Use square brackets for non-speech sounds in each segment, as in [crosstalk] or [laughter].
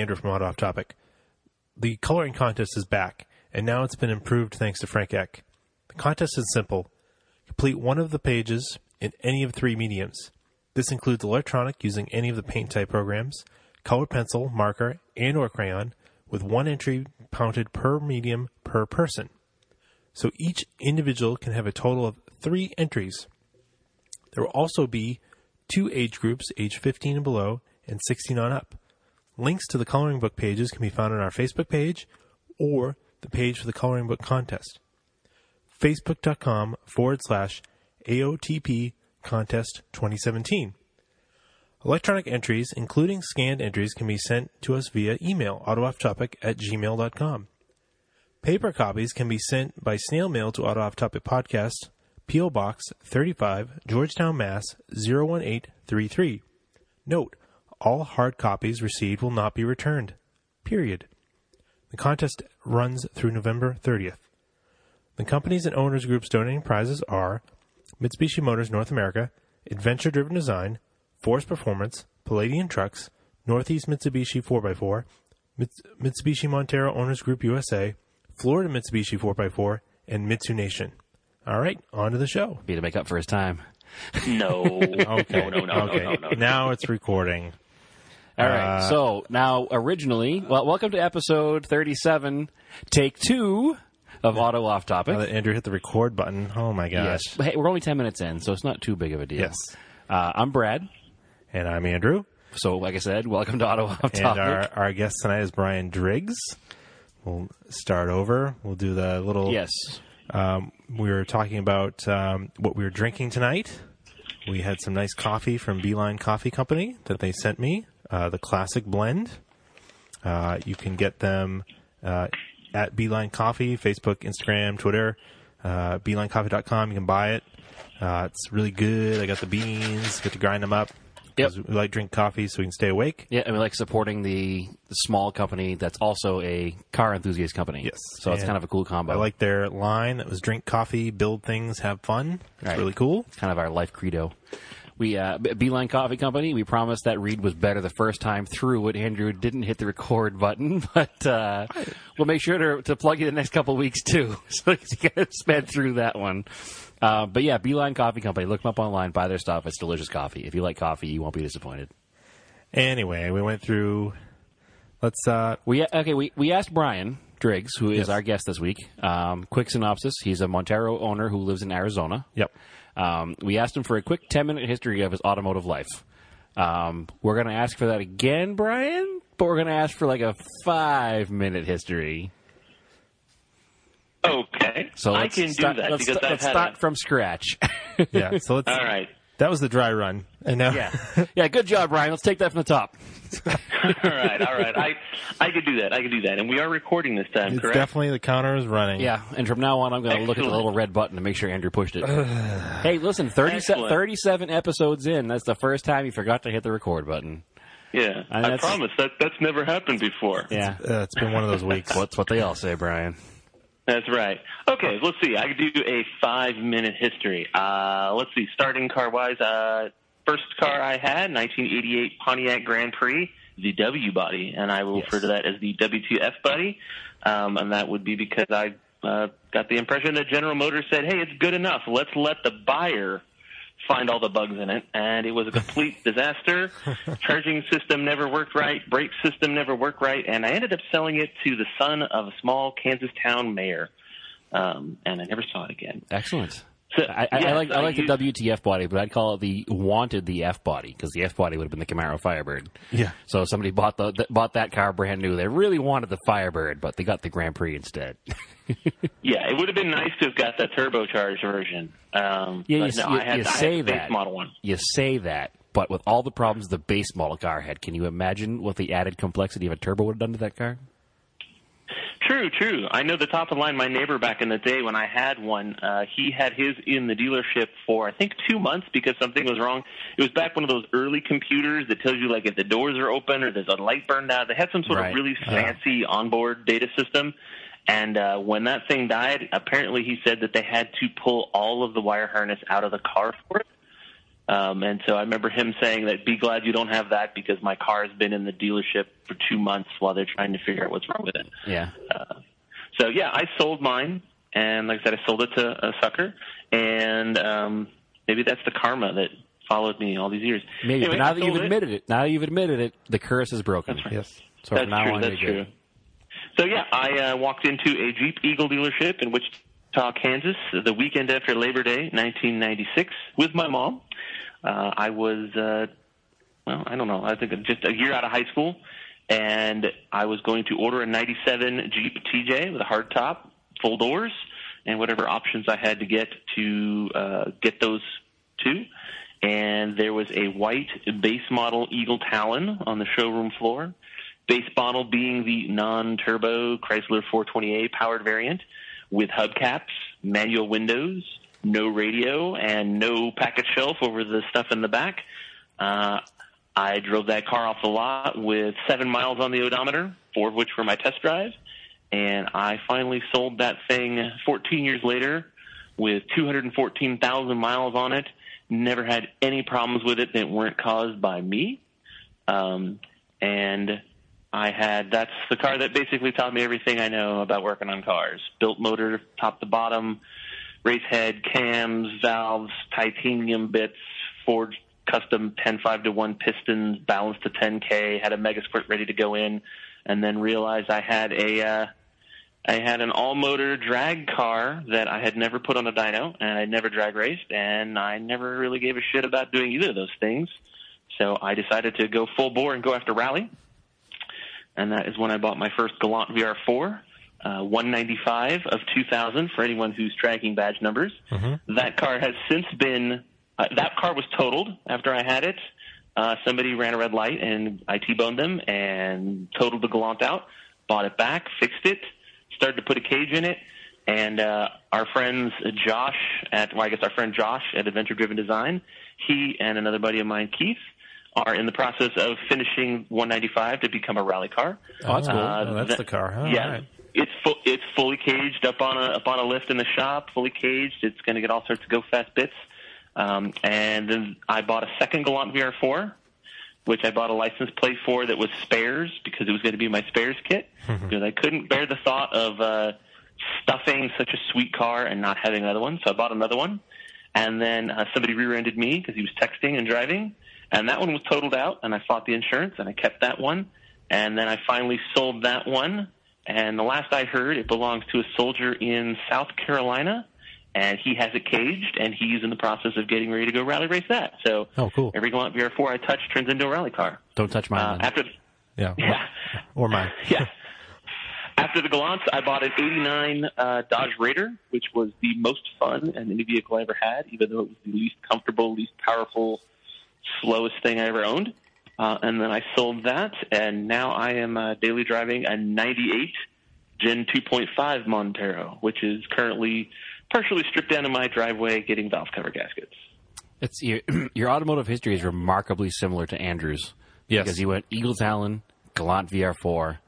Andrew from Auto Off Topic. The coloring contest is back, and now it's been improved thanks to Frank Eck. The contest is simple. Complete one of the pages in any of three mediums. This includes electronic using any of the paint type programs, color pencil, marker, and or crayon, with one entry counted per medium per person. So each individual can have a total of three entries. There will also be two age groups, age 15 and below, and 16 on up. Links to the coloring book pages can be found on our Facebook page or the page for the coloring book contest. Facebook.com forward slash AOTP contest 2017. Electronic entries, including scanned entries, can be sent to us via email, autoofftopic at gmail.com. Paper copies can be sent by snail mail to Auto Off Topic Podcast, P.O. Box 35, Georgetown, Mass. 01833. Note, all hard copies received will not be returned. Period. The contest runs through November 30th. The companies and owners groups donating prizes are Mitsubishi Motors North America, Adventure Driven Design, Force Performance, Palladian Trucks, Northeast Mitsubishi 4x4, Mitsubishi Montero Owners Group USA, Florida Mitsubishi 4x4, and Mitsu Nation. All right, on to the show. Be to make up for his time. No. [laughs] Okay. No, no, no, okay. no, no, no. Now it's recording. All right. Uh, so now, originally, well, welcome to episode 37, take two of Auto Off Topic. Now that Andrew hit the record button, oh my gosh. yes. But hey, we're only 10 minutes in, so it's not too big of a deal. Yes. Uh, I'm Brad. And I'm Andrew. So, like I said, welcome to Auto Off And Topic. our, our guest tonight is Brian Driggs. We'll start over. We'll do the little. yes. Um, we were talking about um, what we were drinking tonight. We had some nice coffee from Beeline Coffee Company that they sent me, uh, the classic blend. Uh, you can get them uh, at Beeline Coffee, Facebook, Instagram, Twitter, uh, BeelineCoffee.com. You can buy it. Uh, it's really good. I got the beans. Get to grind them up. Yep. 'Cause We like drink coffee so we can stay awake. Yeah, and we like supporting the, the small company that's also a car enthusiast company. Yes. So it's And kind of a cool combo. I like their line that was drink coffee, build things, have fun. It's Right. really cool. It's kind of our life credo. We uh, Beeline Coffee Company. We promised that read was better the first time through it. Andrew didn't hit the record button, [laughs] but uh, we'll make sure to, to plug you the next couple weeks too, [laughs] so you can sped through that one. Uh, but yeah, Beeline Coffee Company. Look them up online, buy their stuff. It's delicious coffee. If you like coffee, you won't be disappointed. Anyway, we went through. Let's. uh We okay. We we asked Brian Driggs, who is Yes. our guest this week. Um, quick synopsis: He's a Montero owner who lives in Arizona. Yep. Um, we asked him for a quick 10 minute history of his automotive life. Um, we're going to ask for that again, Brian, but we're going to ask for like a five minute history. Okay. So I let's can start, do that let's, because I've let's had start a, from scratch. Yeah. So [laughs] let's. All right. That was the dry run, and now. yeah. Yeah, good job, Brian. Let's take that from the top. [laughs] all right. All right. I I could do that. I could do that. And we are recording this time, It's correct? definitely the counter is running. Yeah, and from now on, I'm going to look at the little red button to make sure Andrew pushed it. [sighs] hey, listen, 37, Excellent. 37 episodes in, that's the first time you forgot to hit the record button. yeah. And I promise that that's never happened before. Yeah. Uh, it's been one of those weeks. That's what they all say, Brian. That's right. Okay, let's see. I could do a five minute history. Uh, let's see. Starting car wise, uh, first car I had, 1988 Pontiac Grand Prix, the W body, and I will Yes. refer to that as the WTF body. Um, and that would be because I uh, got the impression that General Motors said, "Hey, it's good enough. Let's let the buyer." Find all the bugs in it, and it was a complete [laughs] disaster. Charging system never worked right, brake system never worked right, and I ended up selling it to the son of a small Kansas town mayor, um, and I never saw it again. Excellent. So, I, I, I like I like used- the WTF body, but I'd call it the wanted the F body because the F body would have been the Camaro Firebird. Yeah. So somebody bought the th- bought that car brand new. They really wanted the Firebird, but they got the Grand Prix instead. [laughs] Yeah, it would have been nice to have got the turbocharged version. Um, Yeah, you, no, you, I had, you say that. model one. You say that, but with all the problems the base model car had, can you imagine what the added complexity of a turbo would have done to that car? True, true. I know the top of the line. My neighbor back in the day when I had one, uh, he had his in the dealership for I think two months because something was wrong. It was back one of those early computers that tells you like if the doors are open or there's a light burned out. They had some sort Right. of really fancy onboard data system. And uh, when that thing died, apparently he said that they had to pull all of the wire harness out of the car for it. Um, and so I remember him saying that, "Be glad you don't have that because my car has been in the dealership for two months while they're trying to figure out what's wrong with it." Yeah. So yeah, I sold mine, and like I said, I sold it to a sucker, and um, maybe that's the karma that followed me all these years. Maybe. Anyway, but now that you've sold it. admitted it, now that you've admitted it, the curse is broken. That's right. Yes. So That's from now true. on, That's true. good. So yeah, I uh, walked into a Jeep Eagle dealership in Wichita, Kansas, the weekend after Labor Day, 1996, with my mom. Uh, I was, uh, well, I don't know, I think just a year out of high school, and I was going to order a '97 Jeep TJ with a hard top, full doors, and whatever options I had to get to uh, get those to. And there was a white base model Eagle Talon on the showroom floor base model being the non-turbo Chrysler 420A powered variant with hubcaps, manual windows, no radio, and no package shelf over the stuff in the back. Uh, I drove that car off the lot with seven miles on the odometer, four of which were my test drive, and I finally sold that thing 14 years later with 214,000 miles on it. Never had any problems with it that weren't caused by me. Um, and I had that's the car that basically taught me everything I know about working on cars. Built motor top to bottom, race head, cams, valves, titanium bits, forged custom 10.5 to 1 pistons, balanced to 10k, had a MegaSquirt ready to go in, and then realized I had a uh, I had an all motor drag car that I had never put on a dyno and I'd never drag raced and I never really gave a shit about doing either of those things. So I decided to go full bore and go after rally. And that is when I bought my first Galant VR4, uh, 195 of 2000 for anyone who's tracking badge numbers. That car has since been, uh, that car was totaled after I had it. Uh, somebody ran a red light and I T-boned them and totaled the Galant out, bought it back, fixed it, started to put a cage in it, and uh, our friends Josh at, well, I guess our friend Josh at Adventure Driven Design, he and another buddy of mine, Keith, are in the process of finishing 195 to become a rally car. Oh, that's cool. Uh, Oh, that's that- the car. Yeah, right. It's fu- it's fully caged up on a up on a lift in the shop, fully caged. It's going to get all sorts of go fast bits. Um, and then I bought a second Galant VR4, which I bought a license plate for that was spares because it was going to be my spares kit because I couldn't bear the thought of uh, stuffing such a sweet car and not having another one. So I bought another one, and then uh, somebody rear-ended me because he was texting and driving, and that one was totaled out, and I fought the insurance and I kept that one, and then I finally sold that one. And the last I heard, it belongs to a soldier in South Carolina, and he has it caged, and he's in the process of getting ready to go rally race that. So Oh, cool. every Galant VR4 I touch turns into a rally car. Don't touch mine. Uh, after, Yeah. [laughs] yeah, Or mine. [laughs] yeah. After the Galants, I bought an '89 uh, Dodge Raider, which was the most fun and any vehicle I ever had, even though it was the least comfortable, least powerful, slowest thing I ever owned. Uh, and then I sold that, and now I am uh, daily driving a '98 Gen 2.5 Montero, which is currently partially stripped down in my driveway, getting valve cover gaskets. It's your, [clears throat] your automotive history is remarkably similar to Andrew's. Yes. Because he went Eagle Talon, Galant VR4,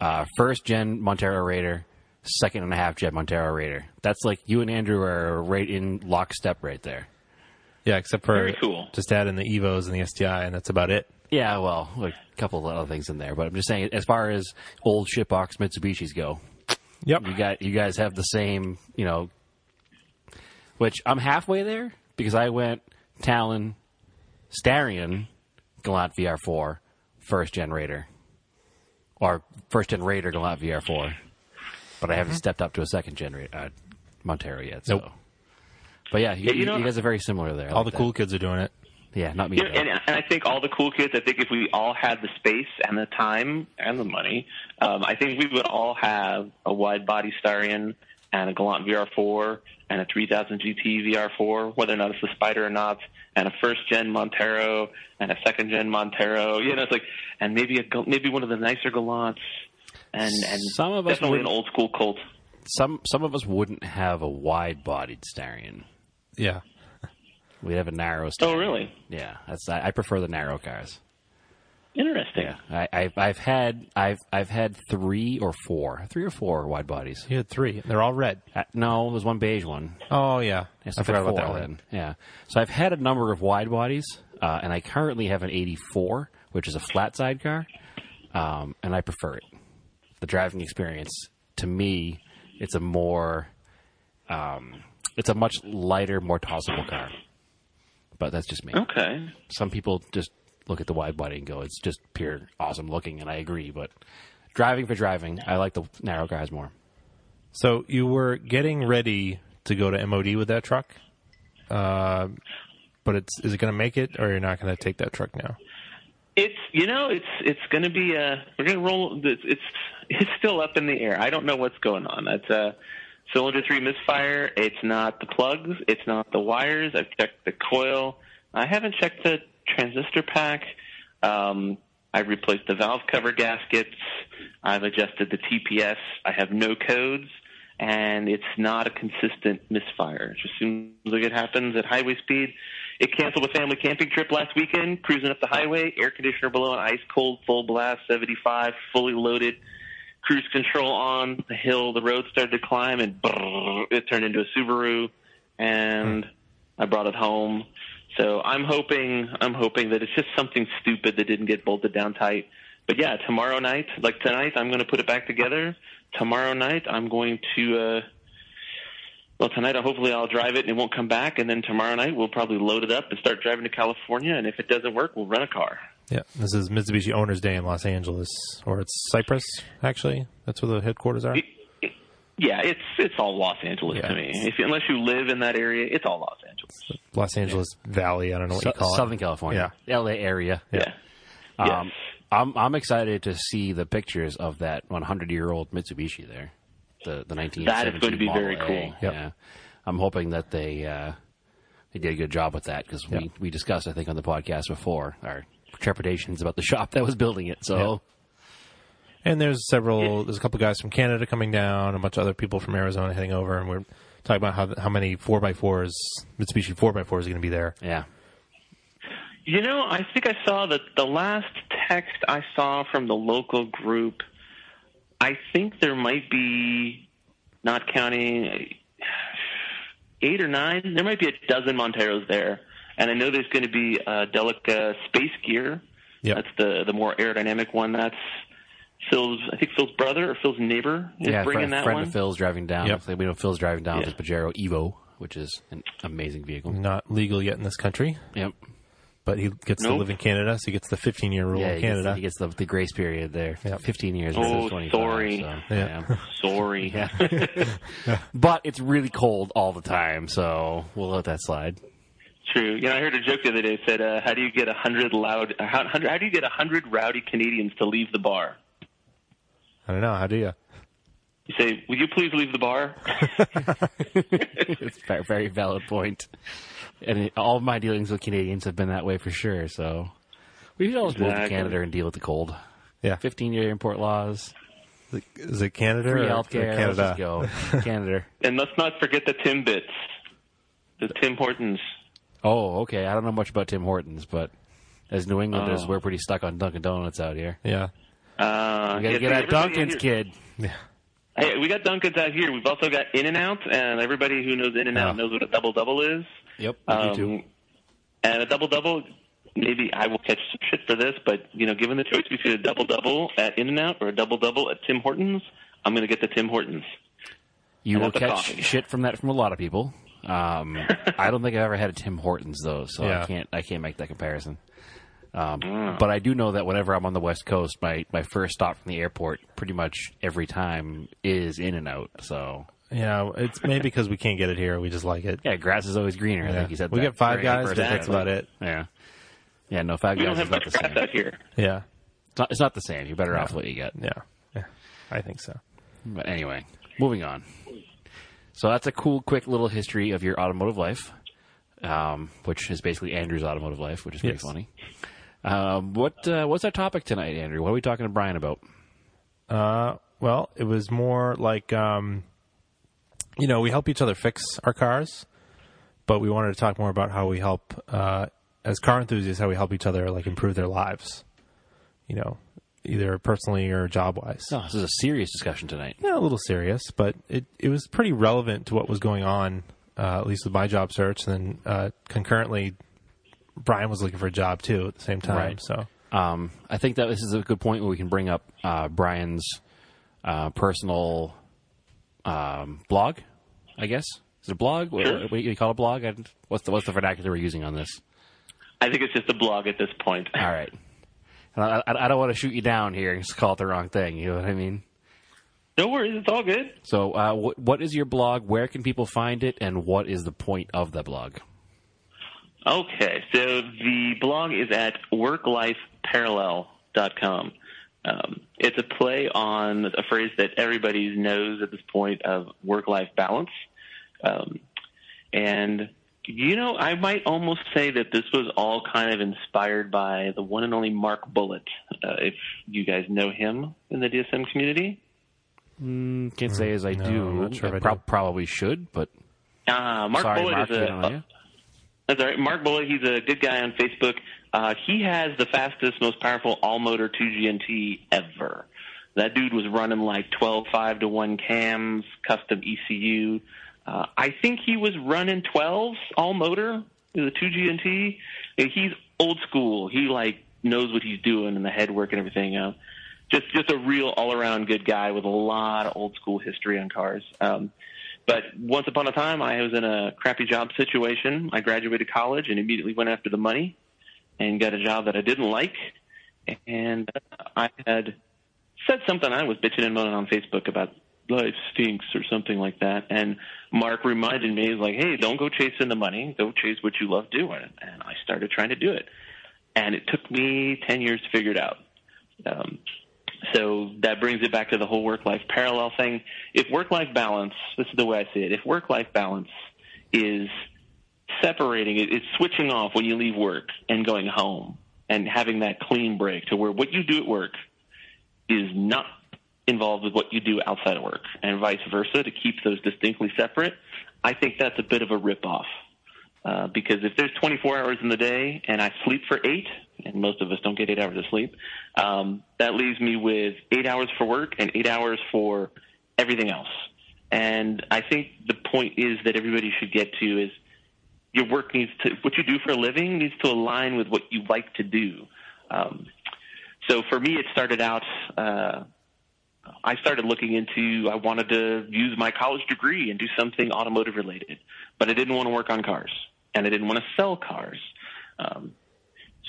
uh, first gen Montero Raider, second and a half gen Montero Raider. That's like you and Andrew are right in lockstep right there. Yeah, except for Very cool. just add in the Evos and the STI, and that's about it. Yeah, well, a couple of other things in there, but I'm just saying, as far as old shitbox Mitsubishis go, Yep. you got you guys have the same, you know. Which I'm halfway there because I went Talon, Starion, Galant VR4, first gen Raider, or first gen Raider Galant VR4, but I haven't stepped up to a second gen Ra- uh, Montero yet. So. Nope. But yeah, you, Yeah, you know- you guys are very similar there. All like the cool that. kids are doing it. Yeah, not me. Yeah, though. and, and I think all the cool kids. I think if we all had the space and the time and the money, um, I think we would all have a wide body Starion and a Galant VR4 and a 3000 GT VR4, whether or not it's the Spider or not, and a first gen Montero and a second gen Montero. You know, it's like, and maybe a Gal- maybe one of the nicer Galants, and and Some of us definitely would- an old school Colt. some some of us wouldn't have a wide bodied Starion. Yeah. We'd have a narrow. Oh, really? Yeah, that's I, I prefer the narrow cars. Interesting. Yeah, I, I've I've had I've I've had three or four, three or four wide bodies. You had three. They're all red. Uh, no, there's one beige one. Oh yeah, Yes, I forgot about that one. then. Yeah. So I've had a number of wide bodies, uh, and I currently have an 84, which is a flat side car, um, and I prefer it. The driving experience, to me, it's a more, um, it's a much lighter, more tossable car. But that's just me. Okay. Some people just look at the wide body and go, it's just pure awesome looking, and I agree. But driving for driving, I like the narrow guys more. So you were getting ready to go to MOD with that truck, uh, but it's is it going to make it, or you're not going to take that truck now? It's you know it's it's going to be uh we're going to roll it's it's it's still up in the air. I don't know what's going on. It's a cylinder three misfire. It's not the plugs. It's not the wires. I've checked the coil. I haven't checked the transistor pack. Um, I've replaced the valve cover gaskets. I've adjusted the TPS. I have no codes, and it's not a consistent misfire. It Just soon as it happens at highway speed, it canceled a family camping trip last weekend, cruising up the highway, air conditioner below an ice cold full blast, 75, fully loaded, cruise control on the hill. The road started to climb, and brrr, it turned into a Subaru, and I brought it home. So I'm hoping I'm hoping that it's just something stupid that didn't get bolted down tight. But yeah, tomorrow night, like tonight, I'm going to put it back together. Tomorrow night, I'm going to. uh well, tonight, uh, hopefully, I'll drive it and it won't come back. And then tomorrow night, we'll probably load it up and start driving to California. And if it doesn't work, we'll rent a car. Yeah, this is Mitsubishi Owners Day in Los Angeles, or it's Cypress. Actually, that's where the headquarters are. It- it- yeah, it's it's all Los Angeles Yeah. to me. If unless you live in that area, it's all Los Angeles. Los Angeles Valley. I don't know what Su- you call Southern it. Southern California, yeah, LA area. Yeah. Um, Yes. I'm I'm excited to see the pictures of that 100 year old Mitsubishi there, the the 1970 That is going to be Model very A. cool. Yep. Yeah, I'm hoping that they uh, they did a good job with that because we we discussed I think on the podcast before our trepidations about the shop that was building it. So And there's several. There's a couple guys from Canada coming down, a bunch of other people from Arizona heading over, and we're talking about how how many four x fours Mitsubishi four x fours are going to be there. yeah, You know, I think I saw that the last text I saw from the local group. I think there might be, not counting eight or nine, there might be a dozen Monteros there, and I know there's going to be a Delica Space Gear. Yep. That's the the more aerodynamic one. That's Phil's, I think Phil's brother or Phil's neighbor is yeah. bringing Friend, that friend one. of Phil's driving down. Yep. We know Phil's driving down Yeah. with his Pajero Evo, which is an amazing vehicle. Not legal yet in this country, Yep. but he gets to live in Canada, so he gets the 15 year rule Yeah, in he gets, Canada. he gets the, the grace period there. Yep. 15 years. Oh, instead of 25, sorry. so, Yeah. yeah. Sorry. Yeah. [laughs] [laughs] but it's really cold all the time, so we'll let that slide. True. You know, I heard a joke the other day. It said, uh, "How do you get a hundred loud? How, how do you get a hundred rowdy Canadians to leave the bar?" I don't know. How do you? You say, "Will you please leave the bar?" [laughs] It's a very, very valid point. And all of my dealings with Canadians have been that way for sure, so we should always move to Canada and deal with the cold. Yeah. 15 year import laws, Is it Canada free or, or healthcare. Let's Canada? just go. [laughs] Canada. and let's not forget the Timbits, the Tim Hortons. Oh, okay. I don't know much about Tim Hortons, but as New Englanders, Oh. we're pretty stuck on Dunkin' Donuts out here. Yeah. Uh, We gotta yeah, get so at everybody Dunkin's, here- kid. Yeah. Hey, we got Dunkin's out here. We've also got In and Out, and everybody who knows In and Out Yeah. knows what a double double is. Yep, Um, and a double double, maybe I will catch some shit for this, but you know, given the choice between a double double at In and Out or a double double at Tim Hortons, I'm going to get the Tim Hortons. You And will at catch coffee. shit from that from a lot of people. Um, [laughs] I don't think I've ever had a Tim Hortons though, so Yeah. I can't I can't make that comparison. Um, Mm. But I do know that whenever I'm on the West Coast, my, my first stop from the airport, pretty much every time, is In and Out. So Yeah. It's maybe because we can't get it here. We just like it. yeah, grass is always greener. I think you said we that get five guys, but that's about it. Yeah, yeah. No, five We guys don't is have not much [laughs] the grass same. out here. Yeah. It's not, it's not the same. You're better off what you get. Yeah. Yeah. I think so. But anyway, moving on. So that's a cool, quick little history of your automotive life, um, which is basically Andrew's automotive life, which is pretty Yes. funny. Um, what uh, what's our topic tonight, Andrew? What are we talking to Brian about? Uh, well, it was more like, um, you know, we help each other fix our cars, but we wanted to talk more about how we help, uh, as car enthusiasts, how we help each other like improve their lives. you know, either personally or job wise. Oh, this is a serious discussion tonight. Yeah, a little serious, but it it was pretty relevant to what was going on, uh, at least with my job search. And then uh, concurrently, Brian was looking for a job too at the same time. Right. So Um, I think that this is a good point where we can bring up uh, Brian's uh, personal um, blog. I guess is it a blog? What, Sure. what do you call it a blog? I- What's the what's the vernacular we're using on this? I think it's just a blog at this point. All right. [laughs] I, I, I don't want to shoot you down here and just call it the wrong thing. You know what I mean? No worries, it's all good. So, uh, what, what is your blog? Where can people find it? And what is the point of the blog? Okay, so the blog is at worklifeparallel.com. Um, it's a play on a phrase that everybody knows at this point of work-life balance. Um, and, you know, I might almost say that this was all kind of inspired by the one and only Mark Bullitt, uh, if you guys know him in the DSM community. Can't say as I no, do. I'm not sure if I Pro- do. probably should, but Uh, Mark sorry, Bullitt Mark. is a, don't know you. That's all right. Mark Bullitt, he's a good guy on Facebook. Uh, he has the fastest, most powerful all-motor 2GNT ever. That dude was running like 12 5 to 1 cams, custom ECU. Uh, I think he was running 12s all motor the 2GNT. And He's old school. He like knows what he's doing and the head work and everything. Uh, just just a real all-around good guy with a lot of old school history on cars. Um, but once upon a time, I was in a crappy job situation. I graduated college and immediately went after the money and got a job that I didn't like. And I had said something. I was bitching and moaning on Facebook about life stinks or something like that. And Mark reminded me, like, hey, don't go chasing the money. Go chase what you love doing. And I started trying to do it. And it took me 10 years to figure it out. Um, so that brings it back to the whole work-life parallel thing. If work-life balance, this is the way I see it. If work-life balance is separating it, it's switching off when you leave work and going home and having that clean break to where what you do at work is not involved with what you do outside of work and vice versa to keep those distinctly separate. I think that's a bit of a ripoff. Uh, because if there's 24 hours in the day and I sleep for eight, and most of us don't get eight hours of sleep, um, that leaves me with eight hours for work and eight hours for everything else. And I think the point is that everybody should get to is your work needs to, what you do for a living needs to align with what you like to do. Um, so for me, it started out, uh, I started looking into, I wanted to use my college degree and do something automotive related, but I didn't want to work on cars and I didn't want to sell cars. Um,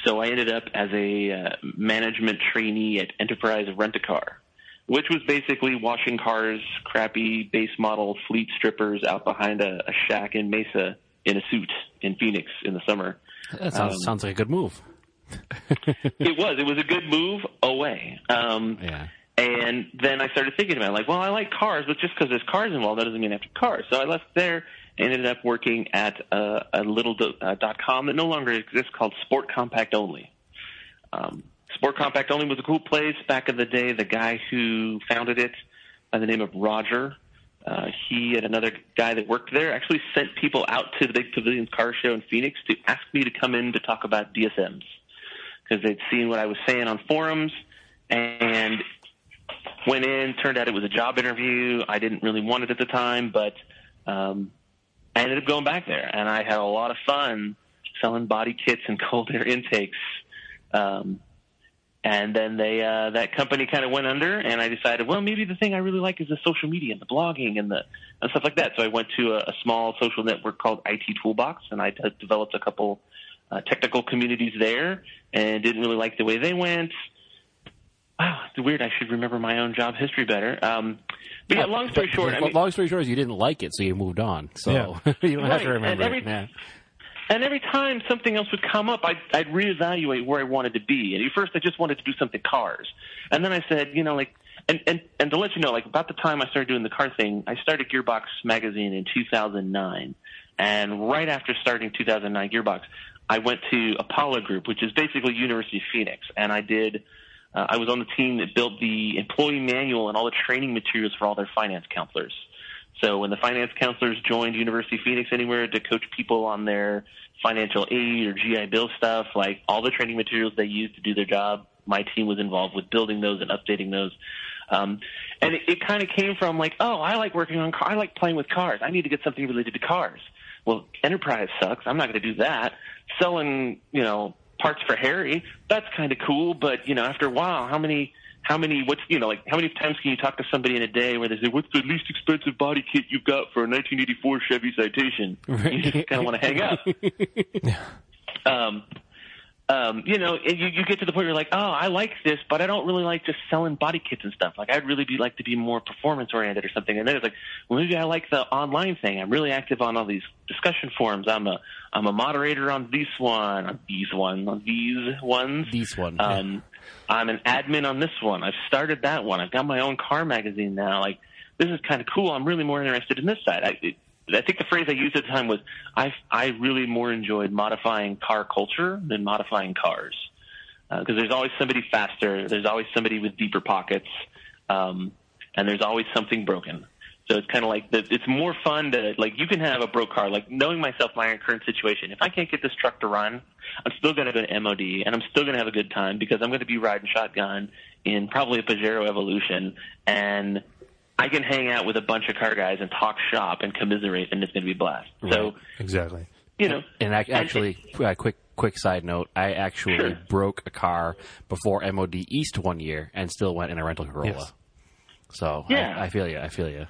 so I ended up as a uh, management trainee at Enterprise Rent a Car, which was basically washing cars, crappy base model fleet strippers out behind a, a shack in Mesa in a suit in Phoenix in the summer. That sounds, Um, sounds like a good move. [laughs] It was. It was a good move away. Um, Yeah. And then I started thinking about it, like, well, I like cars, but just because there's cars involved, that doesn't mean I have to cars. So I left there and ended up working at uh, a little do, uh, dot com that no longer exists called Sport Compact Only. Um, Sport Compact Only was a cool place back in the day. The guy who founded it, by the name of Roger, uh, he and another guy that worked there actually sent people out to the Big Pavilion Car Show in Phoenix to ask me to come in to talk about DSMs because they'd seen what I was saying on forums and went in. Turned out it was a job interview. I didn't really want it at the time, but um, I ended up going back there, and I had a lot of fun selling body kits and [laughs] cold air intakes. Um, and then they uh, that company kind of went under, and I decided, well, maybe the thing I really like is the social media and the blogging and the and stuff like that. So I went to a, a small social network called IT Toolbox, and I developed a couple uh, technical communities there, and didn't really like the way they went. Wow, it's weird. I should remember my own job history better. Um, but yeah, long story short, I mean, long story short is you didn't like it, so you moved on. So Yeah. [laughs] you don't have to remember. and every- it. Yeah. And every time something else would come up, I'd, I'd reevaluate where I wanted to be. And at first, I just wanted to do something cars. And then I said, you know, like, and, and, and to let you know, like, about the time I started doing the car thing, I started Gearbox Magazine in 2009. And right after starting 2009 Gearbox, I went to Apollo Group, which is basically University of Phoenix. And I did, uh, I was on the team that built the employee manual and all the training materials for all their finance counselors. So when the finance counselors joined University of Phoenix Anywhere to coach people on their financial aid or GI Bill stuff, like all the training materials they used to do their job, my team was involved with building those and updating those. Um, and it, it kind of came from like, oh, I like working on car. I like playing with cars. I need to get something related to cars. Well, enterprise sucks. I'm not going to do that. Selling, you know, parts for Harry, that's kind of cool. But you know, after a while, how many how many what's you know like how many times can you talk to somebody in a day where they say what's the least expensive body kit you've got for a 1984 Chevy Citation? You just kind of want to hang up. [laughs] um, um, you know, and you, you get to the point where you're like, oh, I like this, but I don't really like just selling body kits and stuff. Like, I'd really be like to be more performance oriented or something. And then it's like, well, maybe I like the online thing. I'm really active on all these discussion forums. I'm a I'm a moderator on this one, on these one, on these ones. These one. Um, I'm an admin on this one. I've started that one. I've got my own car magazine now. Like, this is kind of cool. I'm really more interested in this side. I, it, I think the phrase I used at the time was I I really more enjoyed modifying car culture than modifying cars because uh, there's always somebody faster, there's always somebody with deeper pockets, um, and there's always something broken. So it's kind of like the, it's more fun to like you can have a broke car. Like knowing myself, my current situation. If I can't get this truck to run, I'm still going to go to MOD and I'm still going to have a good time because I'm going to be riding shotgun in probably a Pajero Evolution and I can hang out with a bunch of car guys and talk shop and commiserate, and it's going to be a blast. Right. So Exactly. you know, And ac- actually, uh, quick quick side note: I actually Sure. broke a car before MOD East one year, and still went in a rental Corolla. Yes. So Yeah. I, I feel you. I feel you.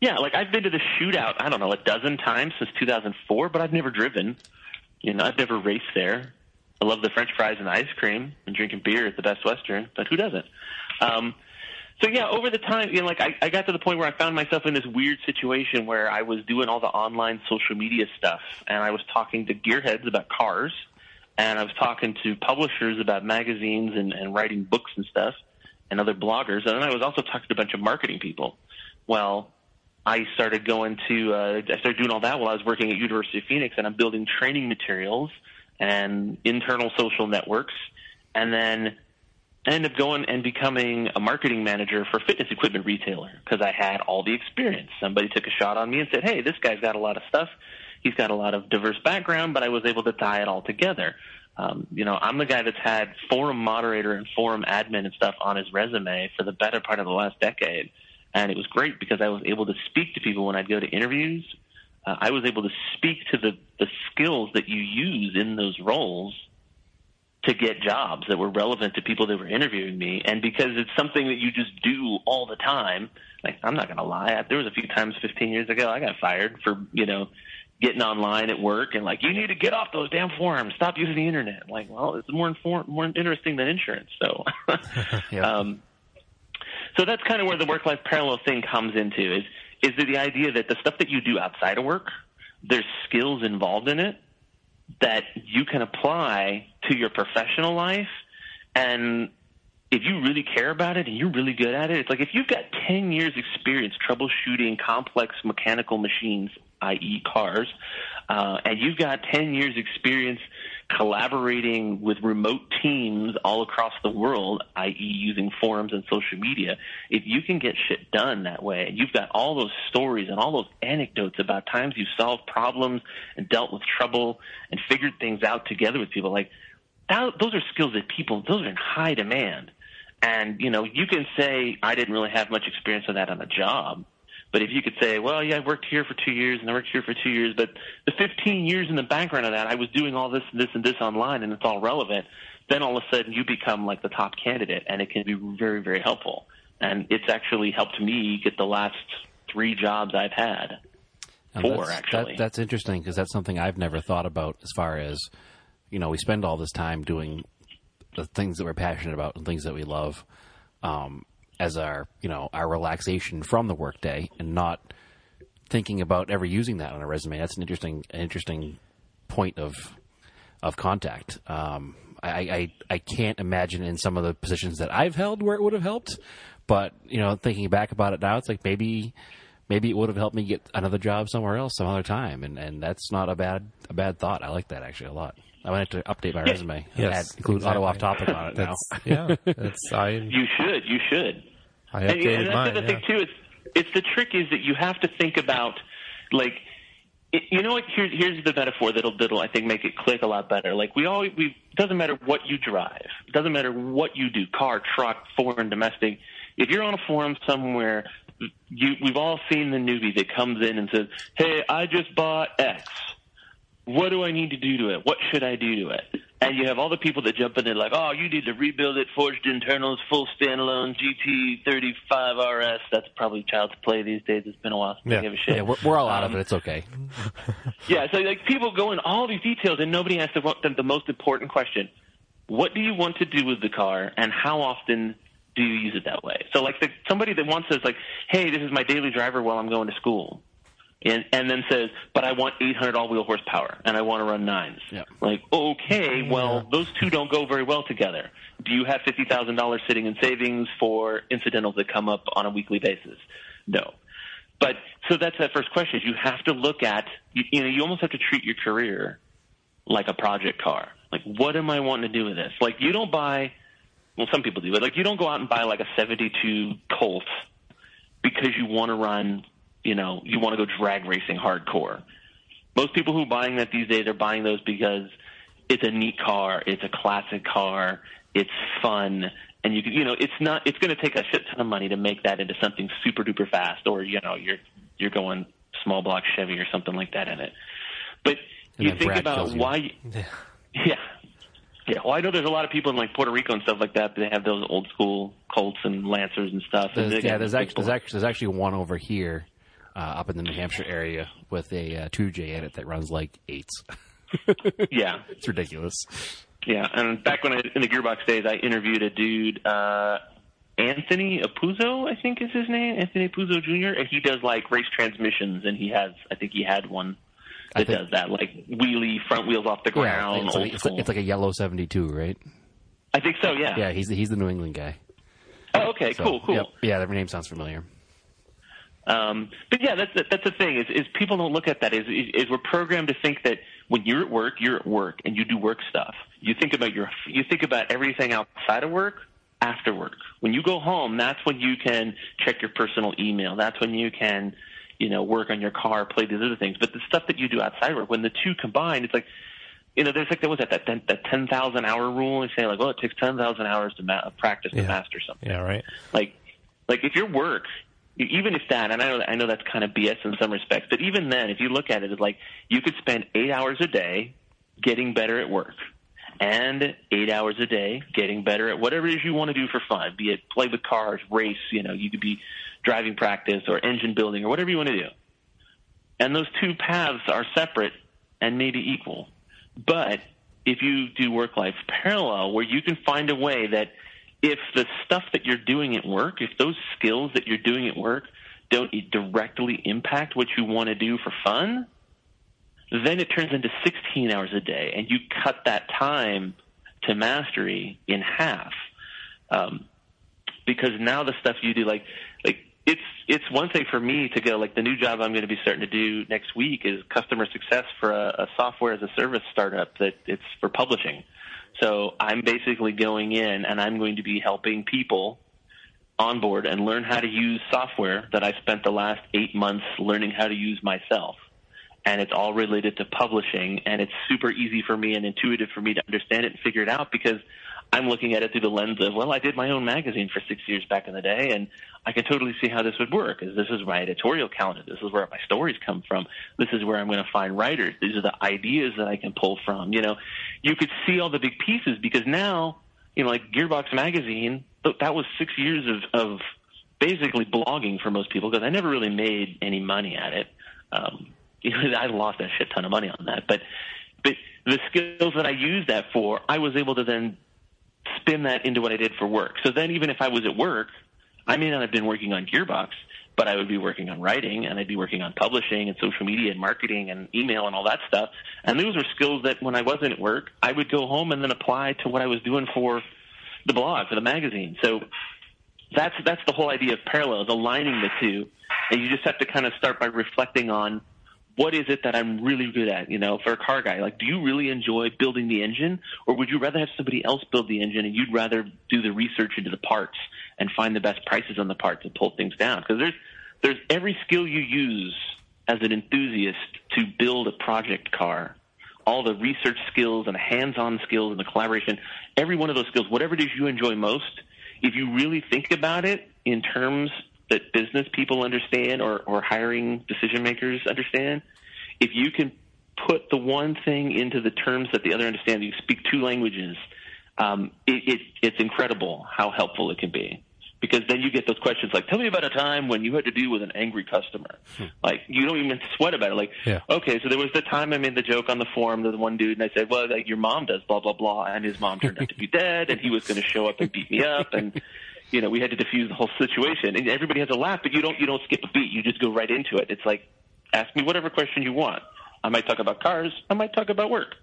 yeah, like I've been to the shootout. I don't know a dozen times since 2004, but I've never driven. You know, I've never raced there. I love the French fries and ice cream and drinking beer at the Best Western, but who doesn't? Um, so yeah, over the time, you know, like I, I got to the point where I found myself in this weird situation where I was doing all the online social media stuff, and I was talking to gearheads about cars, and I was talking to publishers about magazines and, and writing books and stuff, and other bloggers, and then I was also talking to a bunch of marketing people. Well, I started going to uh, I started doing all that while I was working at University of Phoenix, and I'm building training materials and internal social networks, and then I ended up going and becoming a marketing manager for a fitness equipment retailer because I had all the experience. Somebody took a shot on me and said, "Hey, this guy's got a lot of stuff. He's got a lot of diverse background," but I was able to tie it all together. Um, you know, I'm the guy that's had forum moderator and forum admin and stuff on his resume for the better part of the last decade, and it was great because I was able to speak to people when I'd go to interviews. Uh, I was able to speak to the the skills that you use in those roles to get jobs that were relevant to people that were interviewing me. And because it's something that you just do all the time, like I'm not going to lie, there was a few times 15 years ago I got fired for, you know, getting online at work and like, you need to get off those damn forums, stop using the internet. I'm like, well, it's more inform- more interesting than insurance. So, [laughs] [laughs] Yeah. um, so that's kind of where the work-life parallel thing comes into is, is the idea that the stuff that you do outside of work, there's skills involved in it that you can apply to your professional life and if you really care about it and you're really good at it, it's like if you've got 10 years experience troubleshooting complex mechanical machines, i.e. cars, uh, and you've got 10 years experience collaborating with remote teams all across the world, i.e. using forums and social media, if you can get shit done that way, and you've got all those stories and all those anecdotes about times you've solved problems and dealt with trouble and figured things out together with people, like that, those are skills that people, those are in high demand. And, you know, you can say, I didn't really have much experience of that on the job. But if you could say, well, yeah, I worked here for two years and I worked here for two years, but the 15 years in the background of that, I was doing all this and this and this online and it's all relevant, then all of a sudden you become like the top candidate and it can be very, very helpful. And it's actually helped me get the last three jobs I've had. And Four, that's, actually. That, that's interesting because that's something I've never thought about as far as, you know, we spend all this time doing the things that we're passionate about and things that we love um, as our, you know, our relaxation from the workday and not thinking about ever using that on a resume. That's an interesting, an interesting point of of contact. Um, I, I I can't imagine in some of the positions that I've held where it would have helped, but you know, thinking back about it now, it's like maybe maybe it would have helped me get another job somewhere else some other time, and and that's not a bad a bad thought. I like that actually a lot. I might have to update my resume. and Yes, add, include auto off topic on it now. Yeah. That's I [laughs] You should, you should. I And, and updated that's mine. the yeah. thing too is it's the trick is that you have to think about like it, you know what here's here's the metaphor that'll that'll I think make it click a lot better. Like we always we doesn't matter what you drive, doesn't matter what you do, car, truck, foreign, domestic. If you're on a forum somewhere, you we've all seen the newbie that comes in and says, "Hey, I just bought X." what do I need to do to it? What should I do to it? And you have all the people that jump in there like, oh, you need to rebuild it, forged internals, full standalone, GT35 RS. That's probably child's play these days. It's been a while since Yeah. I a shit. Yeah, we're, we're all out of um, it. It's okay. [laughs] Yeah, so like people go in all these details and nobody asks the, the, the most important question. What do you want to do with the car and how often do you use it that way? So like the, somebody that wants says like, hey, this is my daily driver while I'm going to school. And, and then says, but I want 800 all-wheel horsepower and I want to run nines. Yeah. Like, okay, well, those two don't go very well together. Do you have $50,000 sitting in savings for incidentals that come up on a weekly basis? No. But so that's that first question. Is you have to look at you, you know you almost have to treat your career like a project car. Like what am I wanting to do with this? Like you don't buy well some people do, but like you don't go out and buy like a 72 Colt because you want to run, you know, you want to go drag racing hardcore. Most people who are buying that these days are buying those because it's a neat car, it's a classic car, it's fun, and you can, you know, it's not, it's going to take a shit ton of money to make that into something super duper fast, or you know, you're you're going small block Chevy or something like that in it. But And you think Brad about you. why, [laughs] yeah, yeah. Well, I know there's a lot of people in like Puerto Rico and stuff like that. They have those old school Colts and Lancers and stuff. There's, they yeah, actually, there's actually there's actually one over here, uh, up in the New Hampshire area with a uh, 2J in it that runs like eights. [laughs] yeah. It's ridiculous. Yeah, and back when I in the Gearbox days, I interviewed a dude, uh, Anthony Apuzzo, I think is his name, Anthony Apuzzo Jr., and he does like race transmissions, and he has, I think he had one that think- does that, like wheelie front wheels off the Yeah, ground, it's like, it's, like, it's like a yellow 72, right? I think so, yeah. Yeah, he's the, he's the New England guy. Oh, okay, So, cool, cool. Yep. Yeah, that name sounds familiar. Um, but yeah, that's the, that's the thing is, is people don't look at that. Is, is is we're programmed to think that when you're at work, you're at work and you do work stuff. You think about your you think about everything outside of work after work. When you go home, that's when you can check your personal email. That's when you can, you know, work on your car, play these other things. But the stuff that you do outside of work, when the two combine, it's like you know, there's like there was that that that ten thousand hour rule. And say like, well, it takes ten thousand hours to ma- practice to Yeah. master something Yeah, right. like like if your work even if that and I know I know that's kind of BS in some respects, but even then if you look at it it's like you could spend 8 hours a day getting better at work and 8 hours a day getting better at whatever it is you want to do for fun, be it play with cars, race, you know, you could be driving practice or engine building or whatever you want to do. And those two paths are separate and maybe equal. But if you do work life parallel, where you can find a way that if the stuff that you're doing at work, if those skills that you're doing at work don't directly impact what you want to do for fun, then it turns into 16 hours a day, and you cut that time to mastery in half. Um, because now the stuff you do, like, like it's it's one thing for me to go like the new job I'm going to be starting to do next week is customer success for a, a software as a service startup that it's for publishing. So I'm basically going in and I'm going to be helping people onboard and learn how to use software that I spent the last eight months learning how to use myself. And it's all related to publishing and it's super easy for me and intuitive for me to understand it and figure it out because I'm looking at it through the lens of, well, I did my own magazine for six years back in the day, and I can totally see how this would work. Is this is my editorial calendar? This is where my stories come from. This is where I'm going to find writers. These are the ideas that I can pull from. You know, you could see all the big pieces because now, you know, like Gearbox magazine, that was six years of, of basically blogging for most people because I never really made any money at it. Um, [laughs] I lost a shit ton of money on that, but but the skills that I used that for, I was able to then spin that into what I did for work. So then even if I was at work, I may not have been working on Gearbox, but I would be working on writing and I'd be working on publishing and social media and marketing and email and all that stuff. And those were skills that when I wasn't at work, I would go home and then apply to what I was doing for the blog, for the magazine. So that's that's the whole idea of parallels, aligning the two. And you just have to kind of start by reflecting on what is it that I'm really good at? You know, for a car guy, like, do you really enjoy building the engine, or would you rather have somebody else build the engine and you'd rather do the research into the parts and find the best prices on the parts and pull things down? Because there's there's every skill you use as an enthusiast to build a project car. All the research skills and the hands-on skills and the collaboration, every one of those skills, whatever it is you enjoy most, if you really think about it in terms that business people understand or, or hiring decision makers understand, if you can put the one thing into the terms that the other understands, you speak two languages, um, it, it, it's incredible how helpful it can be. Because then you get those questions like, "Tell me about a time when you had to deal with an angry customer." Hmm. Like you don't even sweat about it. Like, yeah. okay, so there was the time I made the joke on the forum to the one dude, and I said, "Well, like your mom does blah blah blah," and his mom turned out to be dead, and he was going to show up and beat me up, and [laughs] you know we had to diffuse the whole situation. And everybody has a laugh, but you don't you don't skip a beat. You just go right into it. It's like, ask me whatever question you want. I might talk about cars. I might talk about work.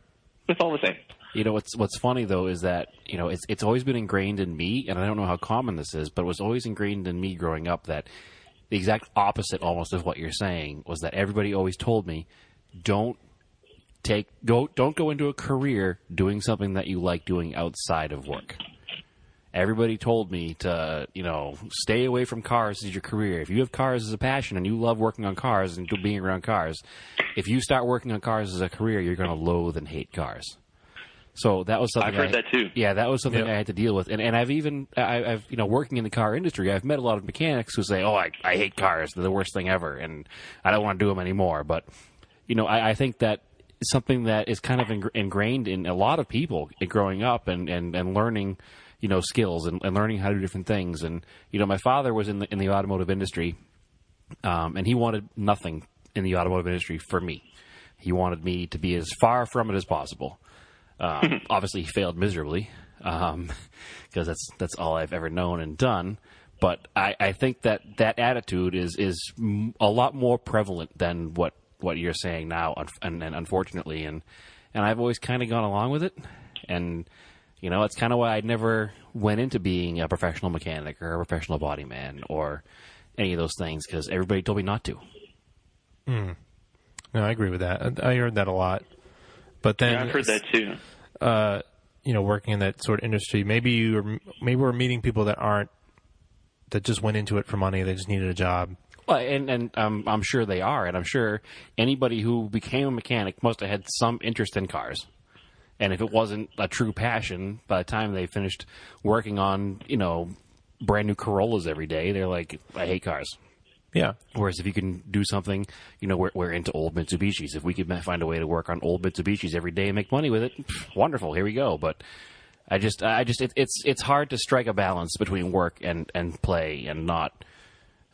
It's all the same. You know what's what's funny though is that you know it's it's always been ingrained in me, and I don't know how common this is, but it was always ingrained in me growing up that the exact opposite almost of what you're saying was that everybody always told me, don't take go don't go into a career doing something that you like doing outside of work. Everybody told me to, you know, stay away from cars as your career. If you have cars as a passion and you love working on cars and being around cars, if you start working on cars as a career, you're going to loathe and hate cars. So that was something I've heard I, that too. Yeah, that was something yep. I had to deal with, and and I've even I, have you know working in the car industry, I've met a lot of mechanics who say, "Oh, I I hate cars; they're the worst thing ever, and I don't want to do them anymore." But you know, I, I think that something that is kind of ingrained in a lot of people growing up and and and learning you know skills and, and learning how to do different things. And you know, my father was in the in the automotive industry, um, and he wanted nothing in the automotive industry for me. He wanted me to be as far from it as possible. Um, [laughs] obviously, he failed miserably because um, [laughs] that's that's all I've ever known and done. But I, I think that that attitude is is a lot more prevalent than what, what you're saying now, and, and unfortunately, and and I've always kind of gone along with it, and you know, it's kind of why I never went into being a professional mechanic or a professional body man or any of those things because everybody told me not to. Mm. No, I agree with that. I heard that a lot. But then yeah, I've heard that too. Uh, you know, working in that sort of industry, maybe you are, maybe we're meeting people that aren't that just went into it for money. They just needed a job. Well, and and um, I'm sure they are, and I'm sure anybody who became a mechanic must have had some interest in cars. And if it wasn't a true passion, by the time they finished working on, you know, brand new Corollas every day, they're like, I hate cars. Yeah. Whereas if you can do something, you know, we're, we're into old Mitsubishis. If we could find a way to work on old Mitsubishis every day and make money with it, wonderful. Here we go. But I just, I just, it, it's, it's hard to strike a balance between work and, and play and not.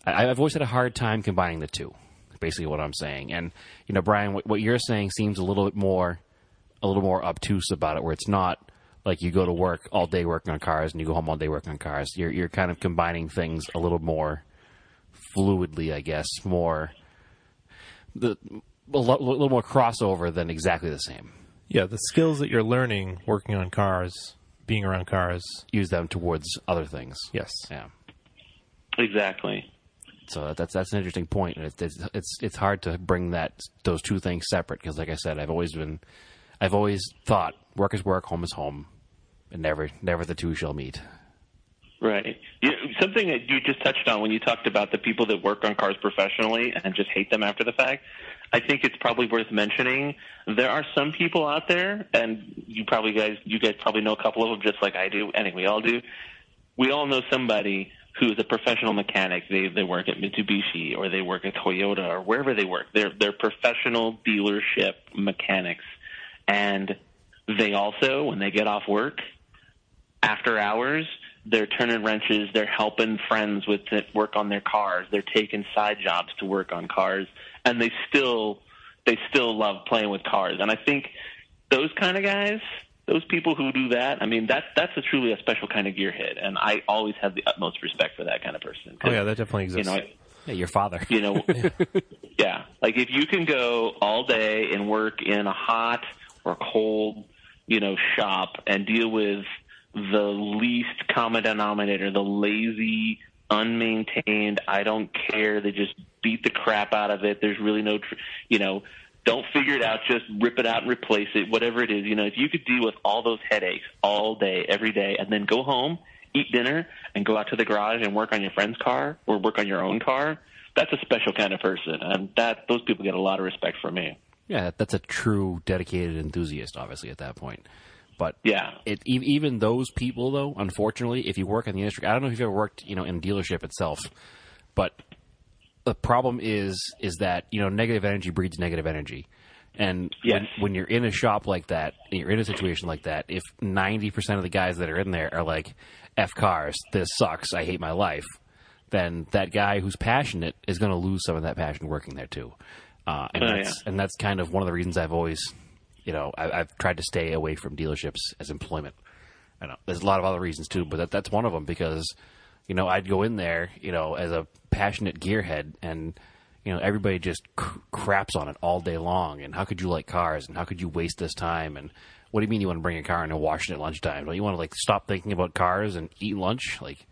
I, I've always had a hard time combining the two. Basically, what I'm saying. And you know, Brian, what, what you're saying seems a little bit more a little more obtuse about it, where it's not like you go to work all day working on cars and you go home all day working on cars. You're you're kind of combining things a little more fluidly, I guess, more the a little more crossover than exactly the same. Yeah, the skills that you're learning working on cars, being around cars, use them towards other things. Yes. Yeah. Exactly. So that's that's an interesting point, and it's it's it's hard to bring that those two things separate because, like I said, I've always been I've always thought work is work, home is home, and never never the two shall meet. Right. You, something that you just touched on when you talked about the people that work on cars professionally and just hate them after the fact. I think it's probably worth mentioning. There are some people out there, and you probably guys, you guys probably know a couple of them, just like I do. I think we all do. We all know somebody who is a professional mechanic. They they work at Mitsubishi or they work at Toyota or wherever they work. They're they're professional dealership mechanics and they also, when they get off work, after hours, they're turning wrenches, they're helping friends with work on their cars, they're taking side jobs to work on cars, and they still they still love playing with cars. And I think those kind of guys, those people who do that, I mean, that that's a truly a special kind of gearhead, and I always have the utmost respect for that kind of person. Oh yeah, that definitely exists. You know, yeah, your father. You know, [laughs] yeah, like if you can go all day and work in a hot or cold, you know, shop and deal with the least common denominator, the lazy, unmaintained, I don't care, they just beat the crap out of it. There's really no, tr- you know, don't figure it out, just rip it out and replace it, whatever it is. You know, if you could deal with all those headaches all day, every day, and then go home, eat dinner, and go out to the garage and work on your friend's car or work on your own car, that's a special kind of person, and that those people get a lot of respect from me. Yeah, that's a true dedicated enthusiast, obviously, at that point. But Yeah. it, even those people, though, unfortunately, if you work in the industry, I don't know if you've ever worked, you know, in a dealership itself, but the problem is is that you know negative energy breeds negative energy, and Yes. when, when you're in a shop like that, and you're in a situation like that, if ninety percent of the guys that are in there are like, "F cars, this sucks, I hate my life," then that guy who's passionate is going to lose some of that passion working there too, uh, and Oh, that's and that's kind of one of the reasons I've always, you know, I, I've tried to stay away from dealerships as employment. I know there's a lot of other reasons too, but that, that's one of them because, you know, I'd go in there, you know, as a passionate gearhead, and you know, everybody just cr- craps on it all day long. And how could you like cars? And how could you waste this time? And what do you mean you want to bring a car in and wash it at lunchtime? Don't you want to like stop thinking about cars and eat lunch? Like,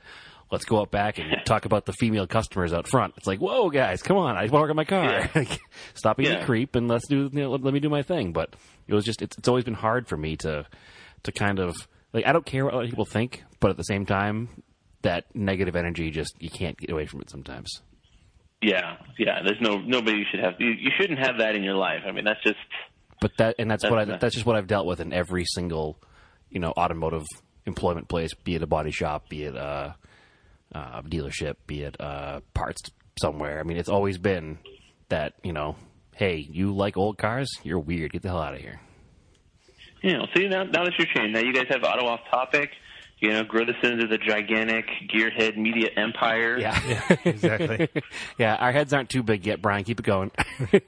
let's go out back and talk about the female customers out front. It's like, whoa, guys, come on! I just want to work on my car. Like, [laughs] Stop being Yeah. a creep and let's do. You know, let, let me do my thing. But it was just it's, it's always been hard for me to to kind of like I don't care what other people think, but at the same time, that negative energy just you can't get away from it sometimes. Yeah, yeah. There's no nobody you should have. You, you shouldn't have that in your life. I mean, that's just But that and that's, what I, That's- uh, that's just what I've dealt with in every single you know automotive employment place, be it a body shop, be it a, a dealership, be it uh, parts somewhere. I mean, it's always been that you know, hey, you like old cars? You're weird. Get the hell out of here. you know. See now, now that you're changed, now you guys have auto off topic. You know, grow this into the gigantic gearhead media empire. Yeah. [laughs] exactly. Yeah, our heads aren't too big yet, Brian. Keep it going. [laughs]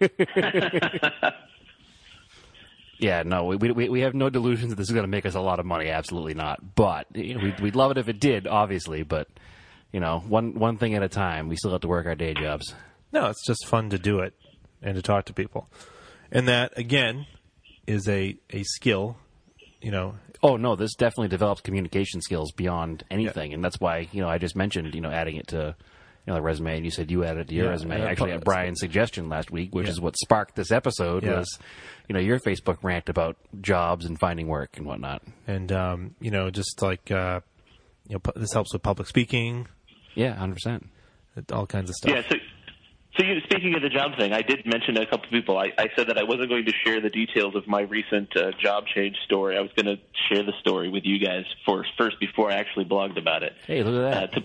yeah, no, we, we we have no delusions that this is going to make us a lot of money. Absolutely not. But you know, we'd, we'd love it if it did, obviously. But you know, one one thing at a time. We still have to work our day jobs. No, it's just fun to do it and to talk to people. And that again is a a skill, you know. Oh no, this definitely develops communication skills beyond anything, and that's why you know I just mentioned you know adding it to you know the resume, and you said you added it to your Yeah, resume. I Actually, at Brian's suggestion last week, which Yeah. is what sparked this episode, Yeah. was you know your Facebook rant about jobs and finding work and whatnot. And um, you know, just like uh, you know, this helps with public speaking, Yeah, hundred percent. all kinds of stuff. Yeah. So, so you, speaking of the job thing, I did mention to a couple of people. I, I said that I wasn't going to share the details of my recent uh, job change story. I was going to share the story with you guys first, first before I actually blogged about it. Hey, look at Uh, that. to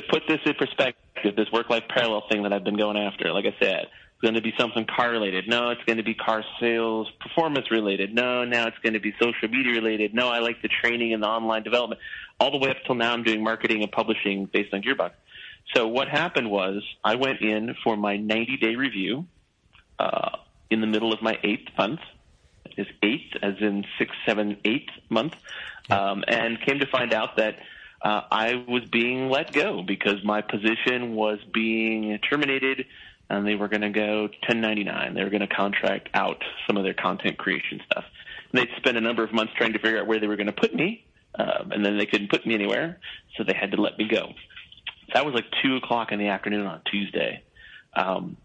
to put this in perspective, this work-life parallel thing that I've been going after, like I said, it's going to be something car related. No, it's going to be car sales, performance related. No, now it's going to be social media related. No, I like the training and the online development. All the way up till now, I'm doing marketing and publishing based on Gearbox. So what happened was I went in for my 90-day review uh, in the middle of my eighth month. Is eight, as in six, seven, eight month, um, and came to find out that uh, I was being let go because my position was being terminated, and they were going to go 1099. They were going to contract out some of their content creation stuff. And they'd spent a number of months trying to figure out where they were going to put me, um, and then they couldn't put me anywhere, so they had to let me go. That was like two o'clock in the afternoon on Tuesday. Um,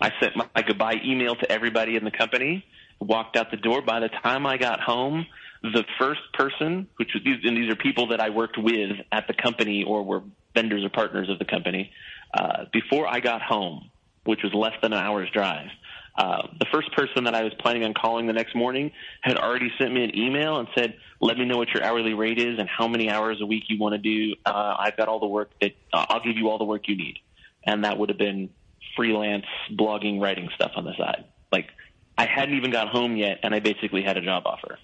I sent my, my goodbye email to everybody in the company. Walked out the door. By the time I got home, the first person, which was these, and these are people that I worked with at the company or were vendors or partners of the company, uh, before I got home, which was less than an hour's drive. Uh, the first person that I was planning on calling the next morning had already sent me an email and said, "Let me know what your hourly rate is and how many hours a week you want to do. Uh, I've got all the work that uh, I'll give you all the work you need." And that would have been freelance blogging, writing stuff on the side. Like I hadn't even got home yet, and I basically had a job offer.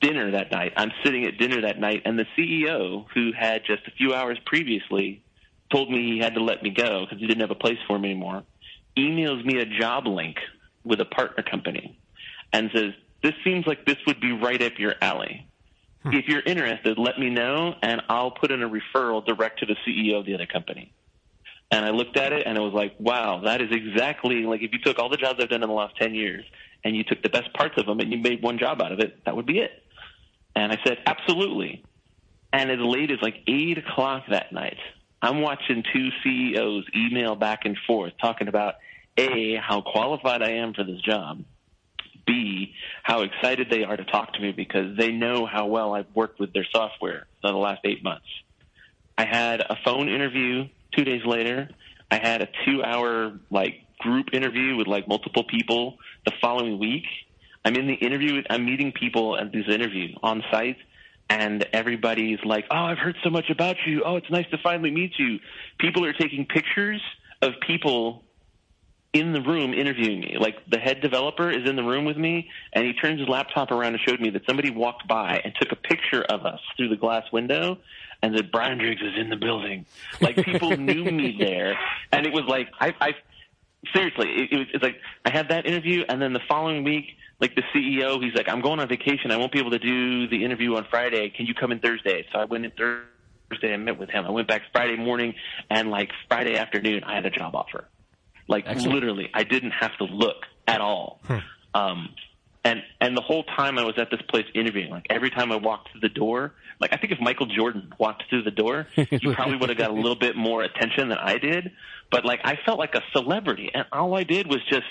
Dinner that night. I'm sitting at dinner that night, and the CEO, who had just a few hours previously told me he had to let me go because he didn't have a place for me anymore, emails me a job link with a partner company and says, This seems like this would be right up your alley. Hmm. If you're interested, let me know, and I'll put in a referral direct to the CEO of the other company. And I looked at it and I was like, wow, that is exactly like if you took all the jobs I've done in the last 10 years and you took the best parts of them and you made one job out of it, that would be it. And I said, absolutely. And as late as like 8 o'clock that night, I'm watching two CEOs email back and forth talking about A, how qualified I am for this job, B, how excited they are to talk to me because they know how well I've worked with their software for the last eight months. I had a phone interview two days later I had a two-hour like group interview with like multiple people the following week. I'm in the interview. I'm meeting people at this interview on site, and everybody's like, "Oh, I've heard so much about you. Oh, it's nice to finally meet you." People are taking pictures of people in the room interviewing me. Like the head developer is in the room with me, and he turns his laptop around and showed me that somebody walked by and took a picture of us through the glass window, and that Brian Driggs is in the building. Like people [laughs] knew me there, and it was like I, I seriously, it, it was it's like I had that interview, and then the following week, like the CEO, he's like, "I'm going on vacation. I won't be able to do the interview on Friday. Can you come in Thursday?" So I went in Thursday and met with him. I went back Friday morning, and like Friday afternoon, I had a job offer. Like Excellent. literally, I didn't have to look at all. Um, and and the whole time I was at this place interviewing, like every time I walked through the door, like I think if Michael Jordan walked through the door, [laughs] he probably would have got a little bit more attention than I did. But like I felt like a celebrity, and all I did was just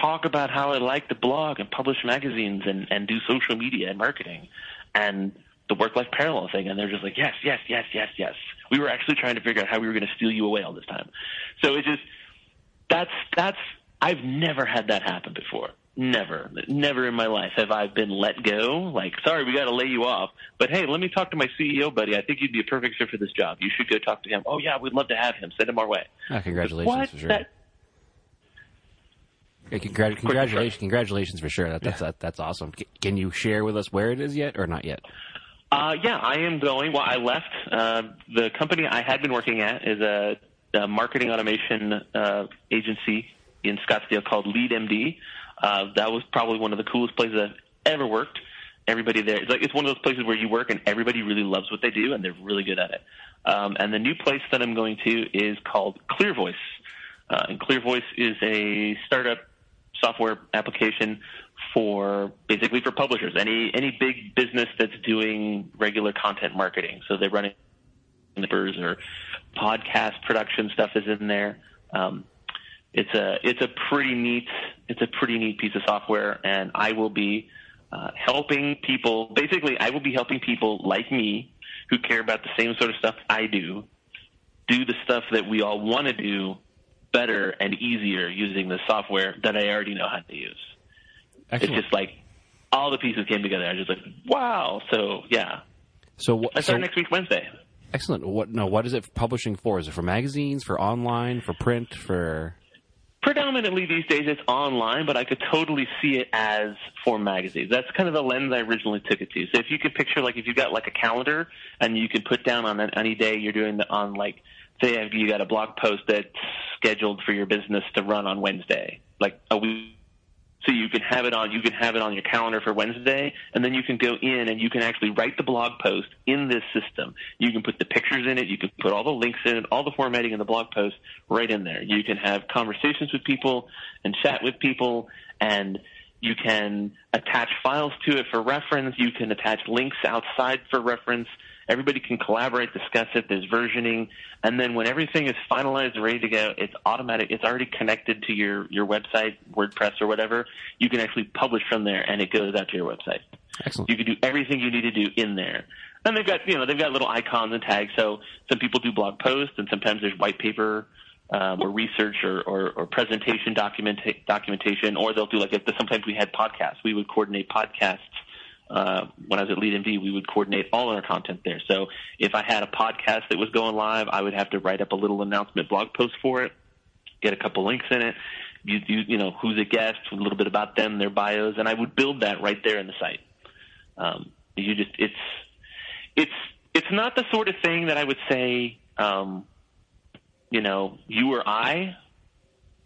talk about how I like to blog and publish magazines and and do social media and marketing, and the work life parallel thing. And they're just like, yes, yes, yes, yes, yes. We were actually trying to figure out how we were going to steal you away all this time. So it's just that's that's I've never had that happen before. Never, never in my life have I been let go. Like, sorry, we got to lay you off. But hey, let me talk to my CEO buddy. I think you'd be a perfect fit for this job. You should go talk to him. Oh yeah, we'd love to have him. Send him our way. Ah, congratulations What? for sure. That, Hey, congrat- congratulations, congratulations for sure. That, that's that, that's awesome. C- Can you share with us where it is yet, or not yet? Uh, yeah, I am going. Well, I left uh, the company I had been working at is a, a marketing automation uh, agency in Scottsdale called LeadMD. Uh, that was probably one of the coolest places I've ever worked. Everybody there, it's like it's one of those places where you work and everybody really loves what they do and they're really good at it. Um, and the new place that I'm going to is called ClearVoice, uh, and ClearVoice is a startup software application for basically for publishers, any any big business that's doing regular content marketing. So they're running numbers or podcast production stuff is in there. Um, it's a it's a pretty neat it's a pretty neat piece of software, and I will be uh, helping people. Basically, I will be helping people like me who care about the same sort of stuff I do, do the stuff that we all want to do better and easier using the software that I already know how to use. Excellent. It's just like all the pieces came together. I was just like, wow. So yeah, so what? I So, start next week Wednesday. excellent. What? No. What is it publishing for? Is it for magazines, for online, for print, for? Predominantly these days it's online, but I could totally see it as for magazines. That's kind of the lens I originally took it to. So if you could picture like if you've got like a calendar and you could put down on any day you're doing the, on like say you got a blog post that's scheduled for your business to run on Wednesday, like a week so you can have it on you can have it on your calendar for Wednesday, and then you can go in and you can actually write the blog post in this system. You can put the pictures in it, you can put all the links in it, all the formatting in the blog post right in there. You can have conversations with people and chat with people, and you can attach files to it for reference. You can attach links outside for reference. Everybody can collaborate, discuss it. There's versioning, and then when everything is finalized, ready to go, it's automatic. It's already connected to your your website, WordPress or whatever. You can actually publish from there, and it goes out to your website. Excellent. You can do everything you need to do in there. And they've got you know they've got little icons and tags. So some people do blog posts, and sometimes there's white paper um, or research or, or, or presentation document documentation, or they'll do like if sometimes we had podcasts, we would coordinate podcasts. Uh, when I was at LeadMD, we would coordinate all our content there. So if I had a podcast that was going live, I would have to write up a little announcement blog post for it, get a couple links in it, you, you, you know who's a guest, a little bit about them, their bios, and I would build that right there in the site. Um, you just it's it's it's not the sort of thing that I would say um, you know you or I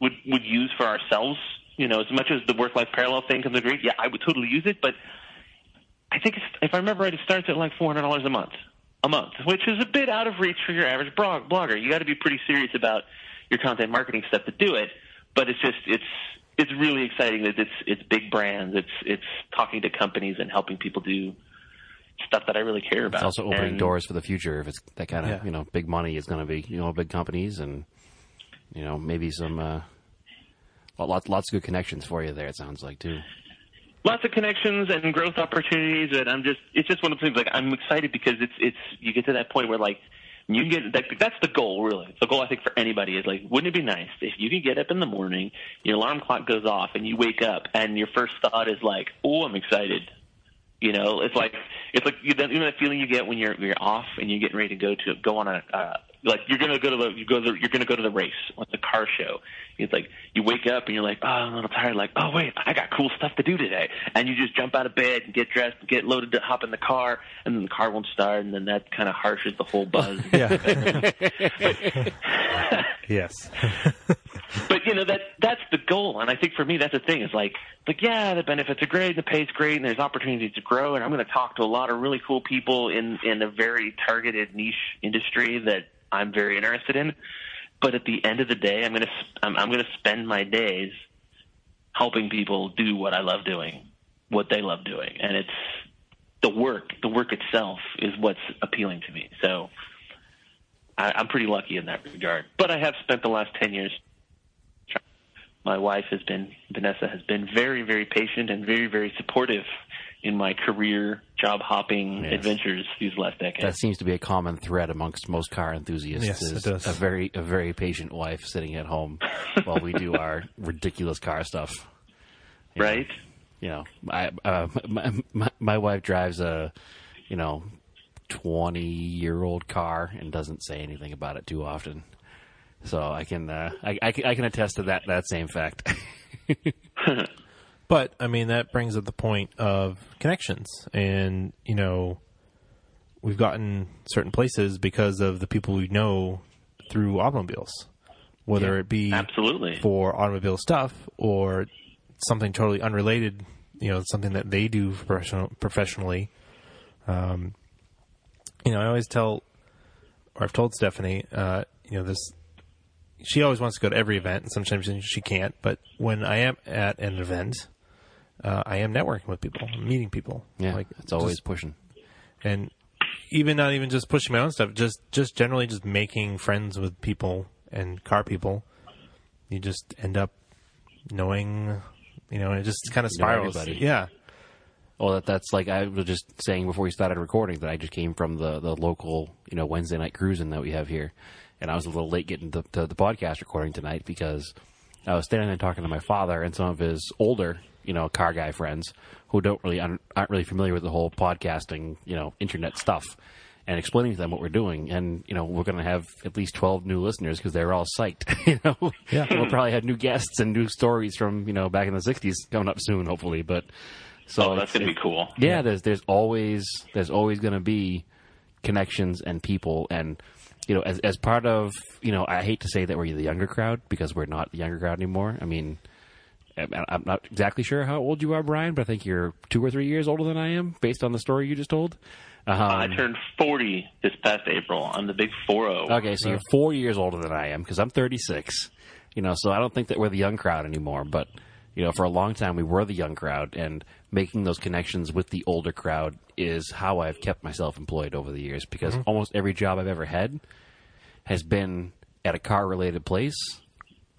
would would use for ourselves. You know, as much as the work life parallel thing comes great, yeah, I would totally use it. But I think it's, if I remember right, it starts at like four hundred dollars a month, a month, which is a bit out of reach for your average blog blogger. You got to be pretty serious about your content marketing stuff to do it. But it's just it's it's really exciting that it's it's big brands. It's it's talking to companies and helping people do stuff that I really care about. It's also opening And- doors for the future. If it's that kind of Yeah. you know big money is going to be you know big companies and you know maybe some uh, lots lots of good connections for you there. It sounds like too. Lots of connections and growth opportunities and I'm just it's just one of the things like I'm excited because it's it's you get to that point where like you get like, that's the goal, really. The goal I think for anybody is like, wouldn't it be nice if you can get up in the morning, your alarm clock goes off, and you wake up, and your first thought is like, "Oh, I'm excited." You know, it's like it's like you know, you know that feeling you get when you're you're off and you're getting ready to go to go on a uh, like you're gonna go to the you go to the, you're gonna go to the race like the car show. It's like you wake up and you're like, oh, I'm a little tired. Like, oh wait, I got cool stuff to do today, and you just jump out of bed and get dressed, and get loaded to hop in the car, and then the car won't start, and then that kind of harshes the whole buzz. [laughs] Yeah. [laughs] [laughs] yes. But you know that that's the goal, and I think for me that's the thing. Is like, like yeah, the benefits are great, and the pay's great, and there's opportunities to grow, and I'm going to talk to a lot of really cool people in in a very targeted niche industry that I'm very interested in. But at the end of the day, I'm going to I'm, I'm going to spend my days helping people do what I love doing, what they love doing, and it's the work. The work itself is what's appealing to me. So I, I'm pretty lucky in that regard. But I have spent the last ten years my wife has been Vanessa has been very very patient and very very supportive in my career job hopping Yes. adventures these last decades. That seems to be a common thread amongst most car enthusiasts. Yes, is it does. A very a very patient wife sitting at home [laughs] while we do our ridiculous car stuff. You know, right? You know, I, uh, my, [laughs] my my wife drives a you know twenty year old car and doesn't say anything about it too often. So I can uh, I, I can I can attest to that that same fact. [laughs] But I mean, that brings up the point of connections, and you know, we've gotten certain places because of the people we know through automobiles, whether Yeah, it be Absolutely. for automobile stuff or something totally unrelated. You know, something that they do professional, professionally. Um, you know, I always tell, or I've told Stephanie, uh, you know, this. She always wants to go to every event, and sometimes she can't. But when I am at an event, uh, I am networking with people, I'm meeting people. yeah, like it's always just- pushing. and even not even just pushing my own stuff, just just generally just making friends with people and car people. You just end up knowing, you know, it just kind of spirals. Yeah, Well, that, that's like I was just saying before we started recording that I just came from the, the local, you know, Wednesday night cruising that we have here, and I was a little late getting to, to the podcast recording tonight because I was standing there talking to my father and some of his older, you know, car guy friends who don't really aren't really familiar with the whole podcasting, you know, internet stuff, and explaining to them what we're doing. And you know, we're going to have at least twelve new listeners because they're all psyched. [laughs] You know, Yeah. [laughs] we'll probably have new guests and new stories from you know back in the '60s coming up soon, hopefully. But so oh, that's going to be cool. yeah, there's there's always there's always going to be connections and people and you know as as part of you know I hate to say that we're the younger crowd because we're not the younger crowd anymore. I mean, I'm not exactly sure how old you are, Brian, but I think you're two or three years older than I am based on the story you just told. Um, I turned 40 this past April. I'm the big 4-0. Okay, so you're four years older than I am because I'm 36. You know, so I don't think that we're the young crowd anymore. But you know, for a long time we were the young crowd, and making those connections with the older crowd is how I've kept myself employed over the years. Because mm-hmm. almost every job I've ever had has been at a car-related place,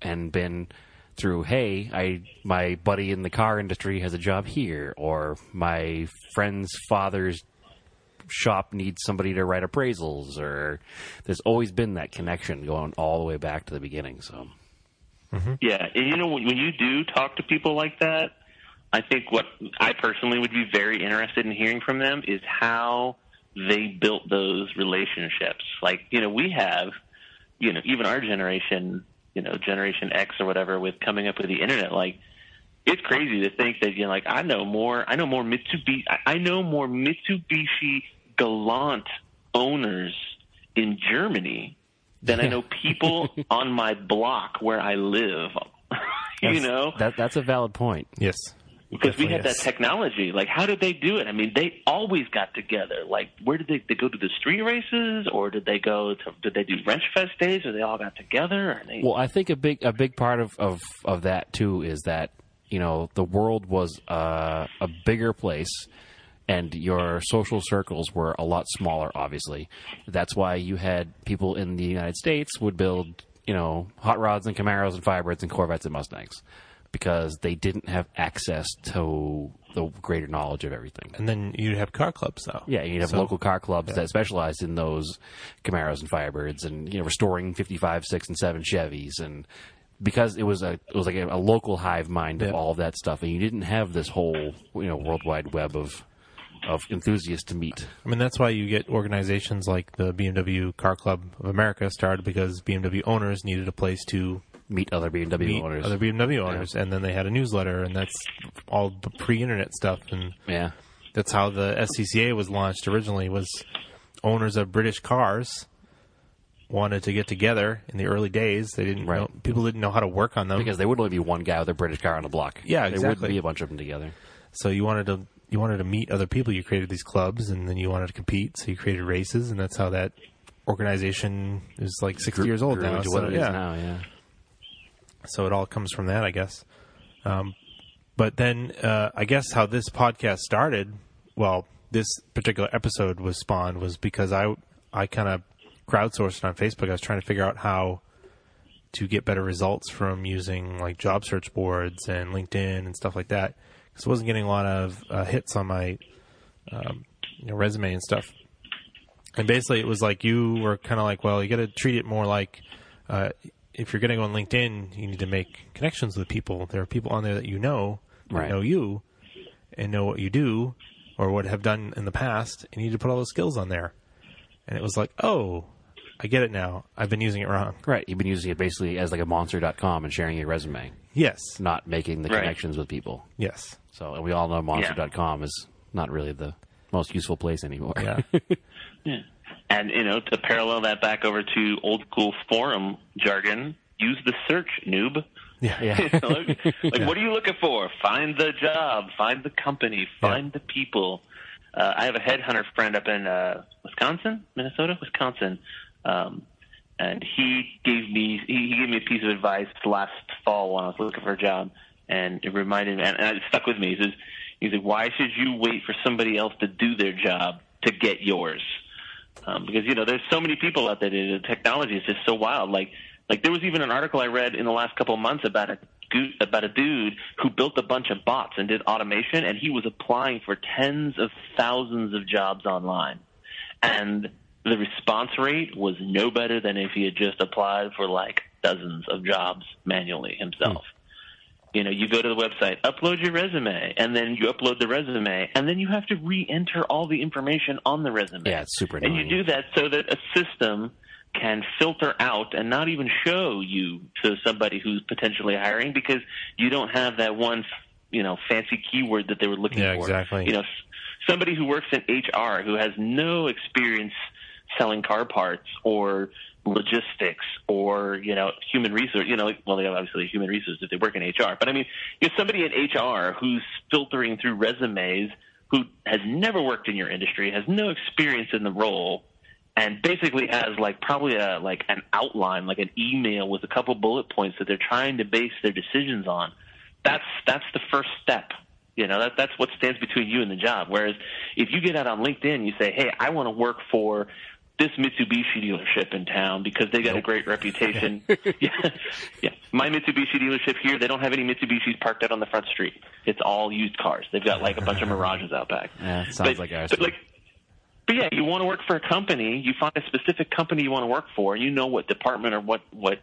and been through hey i my buddy in the car industry has a job here or my friend's father's shop needs somebody to write appraisals or there's always been that connection going all the way back to the beginning so mm-hmm. Yeah, and you know when, when you do talk to people like that, I think what I personally would be very interested in hearing from them is how they built those relationships. Like you know we have, you know even our generation, you know Generation X or whatever, with coming up with the internet, like it's crazy to think that you know like I know more I know more Mitsubishi I I know more Mitsubishi Galant owners in Germany than I know [laughs] people on my block where I live. [laughs] you Yes. know, that that's a valid point yes, because we Definitely, had that technology. Like, how did they do it? I mean, they always got together. Like, where did they, they go to the street races, or did they go to? Did they do Wrench Fest days, or they all got together? They, well i think a big a big part of of of that too is that you know the world was uh, a bigger place and your social circles were a lot smaller obviously that's why you had people in the united states would build you know hot rods and camaros and firebirds and corvettes and mustangs because they didn't have access to the greater knowledge of everything. And then you'd have car clubs though. Yeah, you'd have So- local car clubs that specialized in those Camaros and Firebirds, and you know, restoring fifty-five, six, and seven Chevys, and because it was a it was like a, a local hive mind of Yeah. all of that stuff, and you didn't have this whole you know worldwide web of of enthusiasts to meet. I mean, that's why you get organizations like the BMW Car Club of America started because BMW owners needed a place to Meet other BMW meet owners. other BMW owners, and then they had a newsletter, and that's all the pre-internet stuff, and yeah, that's how the SCCA was launched originally. Was owners of British cars wanted to get together in the early days. They didn't Right. know, people didn't know how to work on them because there would only be one guy with a British car on the block. Yeah, There exactly. wouldn't be a bunch of them together. So you wanted to you wanted to meet other people. You created these clubs, and then you wanted to compete. So you created races, and that's how that organization is like sixty years old now. into So, what it is yeah. now, yeah. So it all comes from that, I guess. Um, but then uh, I guess how this podcast started. Well, this particular episode was spawned was because I I kind of crowdsourced it on Facebook. I was trying to figure out how to get better results from using like job search boards and LinkedIn and stuff like that because I wasn't getting a lot of uh, hits on my um, you know, resume and stuff. And basically, it was like you were kind of like, well, you got to treat it more like uh, if you're going to go on LinkedIn, you need to make connections with people. There are people on there that you know, that Right. know you, and know what you do or what have done in the past. And you need to put all those skills on there. And it was like, oh, I get it now. I've been using it wrong. Right. You've been using it basically as like a monster.com and sharing your resume, Yes, not making the Right. connections with people. yes, So, and we all know monster.com is not really the most useful place anymore. yeah, [laughs] Yeah. And you know, to parallel that back over to old school forum jargon, use the search noob. yeah, Yeah. [laughs] like, [laughs] like, what are you looking for? Find the job, find the company, find the people. Uh, I have a headhunter friend up in uh, Wisconsin, Minnesota, Wisconsin, um, and he gave me he, he gave me a piece of advice last fall when I was looking for a job, and it reminded me, and, and it stuck with me. He says, he said, "Why should you wait for somebody else to do their job to get yours?" Um, because you know there's so many people out there. The technology is just so wild. Like like there was even an article I read in the last couple of months about a about a dude who built a bunch of bots and did automation, and he was applying for tens of thousands of jobs online, and the response rate was no better than if he had just applied for like dozens of jobs manually himself. You know, you go to the website, upload your resume, and then you upload the resume, and then you have to re-enter all the information on the resume. Yeah, it's super Annoying. And you do that so that a system can filter out and not even show you to somebody who's potentially hiring because you don't have that one, you know, fancy keyword that they were looking Yeah, for. exactly. You know, somebody who works in HR who has no experience selling car parts or logistics or you know human resource you know well they have obviously human resources if they work in HR but I mean have somebody in HR who's filtering through resumes who has never worked in your industry has no experience in the role and basically has like probably a like an outline like an email with a couple bullet points that they're trying to base their decisions on. That's that's the first step. You know that that's what stands between you and the job. Whereas if you get out on linkedin you say hey i want to work for this Mitsubishi dealership in town because they got a great reputation. [laughs] [laughs] yeah, yeah. My Mitsubishi dealership here, they don't have any Mitsubishis parked out on the front street. It's all used cars. They've got like a bunch of [laughs] Mirages out back. Yeah, sounds but, like ours. But like, but yeah, you want to work for a company. You find a specific company you want to work for, and you know what department or what what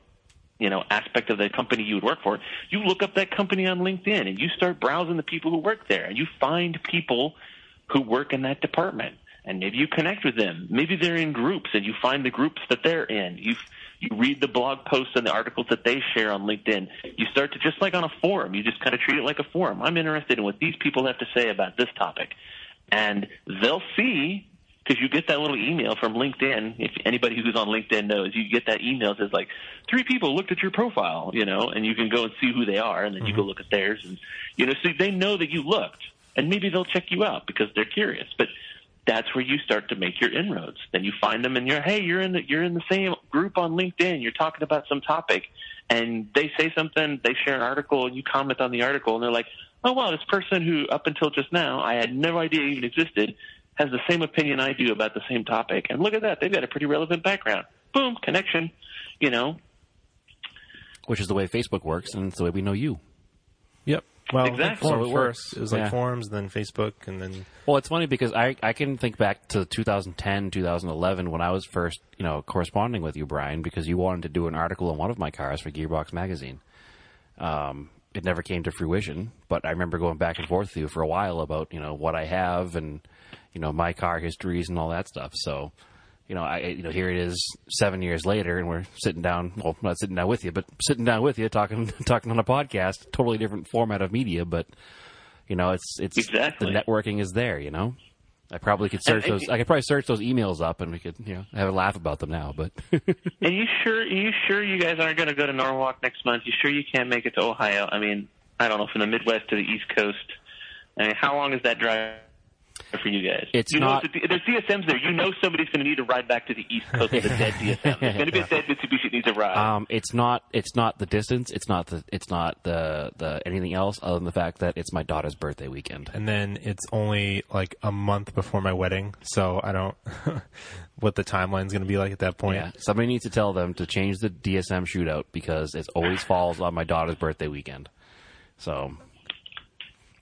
you know aspect of the company you would work for. You look up that company on LinkedIn, and you start browsing the people who work there, and you find people who work in that department. And maybe you connect with them. Maybe they're in groups, and you find the groups that they're in. You you read the blog posts and the articles that they share on LinkedIn. You start to just like on a forum. You just kind of treat it like a forum. I'm interested in what these people have to say about this topic, and they'll see because you get that little email from LinkedIn. If anybody who's on LinkedIn knows, you get that email that says like three people looked at your profile, you know, and you can go and see who they are, and then you mm-hmm. go look at theirs, and you know, so they know that you looked, and maybe they'll check you out because they're curious, but. That's where you start to make your inroads. Then you find them, and you're, hey, you're in the you're in the same group on LinkedIn. You're talking about some topic, and they say something, they share an article, and you comment on the article, and they're like, oh wow, this person who up until just now I had no idea even existed has the same opinion I do about the same topic. And look at that, they've got a pretty relevant background. Boom, connection. You know, Which is the way Facebook works, and it's the way we know you. Yep. Well, Exactly. forums So it works. first. It was like Yeah. forums, then Facebook, and then Well, it's funny because I, I can think back to 2010, 2011 when I was first, you know, corresponding with you, Brian, because you wanted to do an article on one of my cars for Gearbox Magazine. Um, it never came to fruition, but I remember going back and forth with you for a while about, you know, what I have and, you know, my car histories and all that stuff. So, you know, I, you know, here it is seven years later and we're sitting down, well, not sitting down with you, but sitting down with you talking, [laughs] talking on a podcast, totally different format of media, but, you know, it's, it's, Exactly. the networking is there, you know? I probably could search And- those. I could probably search those emails up, and we could, you know, have a laugh about them now. But [laughs] And you sure? Are you sure you guys aren't going to go to Norwalk next month? You sure you can't make it to Ohio? I mean, I don't know, from the Midwest to the East Coast. I mean, how long is that drive for you guys? It's you know, not- it's a- there's DSMs there. You know, somebody's going to need to ride back to the East Coast with a dead DSM. There's going to be a [laughs] dead Mitsubishi that needs a ride. um, it's not. It's not the distance. It's not the. It's not the the anything else other than the fact that it's my daughter's birthday weekend. and then it's only like a month before my wedding, so I don't [laughs] what the timeline's going to be like at that point. Yeah, somebody needs to tell them to change the DSM shootout because it always falls on my daughter's birthday weekend. So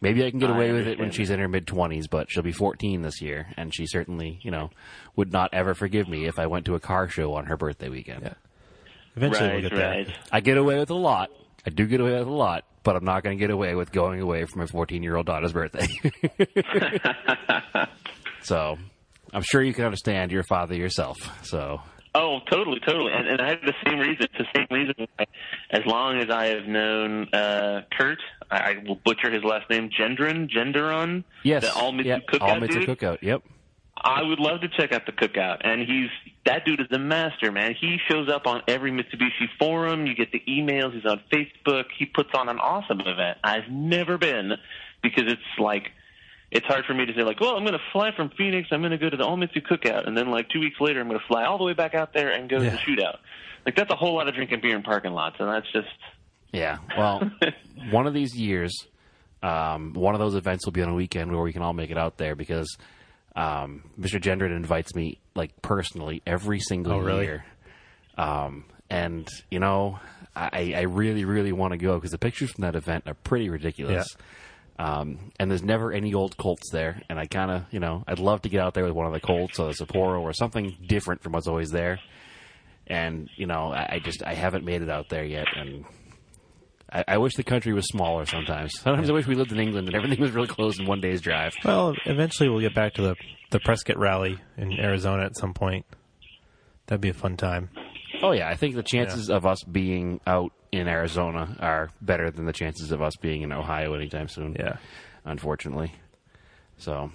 maybe I can get I away with it when understand. she's in her mid twenties, but she'll be fourteen this year, and she certainly, you know, would not ever forgive me if I went to a car show on her birthday weekend. Yeah. Eventually right, we'll get right. there. I get away with a lot. I do get away with a lot, but I'm not going to get away with going away from my 14 year old daughter's birthday. [laughs] [laughs] so I'm sure you can understand your father yourself. So Oh, totally, totally. And, and I have the same reason. It's the same reason. Why, as long as I have known uh, Kurt, I, I will butcher his last name, Gendron, Genderon. yes, the All Mitsu yep, Cookout all Mitsu cookout. Yep. I would love to check out the cookout. And he's that dude is the master, man. He shows up on every Mitsubishi forum. You get the emails. He's on Facebook. He puts on an awesome event. I've never been because it's like it's hard for me to say like, well, I'm going to fly from Phoenix. I'm going to go to the All Mitsu cookout, and then like two weeks later, I'm going to fly all the way back out there and go to the shootout. Like that's a whole lot of drinking beer in parking lots, and that's just Yeah. Well, [laughs] one of these years, um, one of those events will be on a weekend where we can all make it out there because um, Mr. Gendron invites me like personally every single Oh, really? year. Um, and you know, I, I really, really want to go because the pictures from that event are pretty ridiculous. Um, and there's never any old Colts there, and I kind of, you know, I'd love to get out there with one of the Colts or the Sapporo or something different from what's always there. And you know, I, I just I haven't made it out there yet, and I, I wish the country was smaller. Sometimes, [laughs] sometimes I wish we lived in England and everything was really close in one day's drive. Well, eventually we'll get back to the the Prescott rally in Arizona at some point. That'd be a fun time. Oh yeah, I think the chances of us being out in Arizona are better than the chances of us being in Ohio anytime soon. Yeah. unfortunately. So,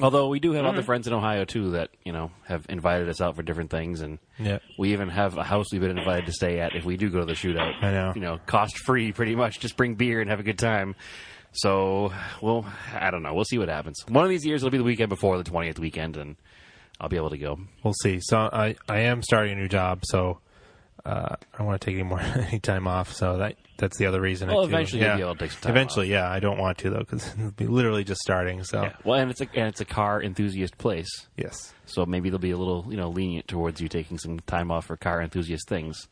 although we do have other mm-hmm. friends in Ohio too that you know have invited us out for different things, and Yeah. we even have a house we've been invited to stay at if we do go to the shootout. I know. you know, cost free, pretty much. Just bring beer and have a good time. So, well, I don't know. We'll see what happens. One of these years it'll be the weekend before the twentieth weekend, and I'll be able to go. We'll see. So I I am starting a new job, so uh, I don't want to take any more [laughs] any time off. So that that's the other reason. I Well, feel- eventually yeah. you'll be able to take some time Eventually, yeah. I don't want to though because [laughs] it'll be literally just starting. So Well, and it's a and it's a car enthusiast place. yes, So maybe they'll be a little, you know, lenient towards you taking some time off for car enthusiast things,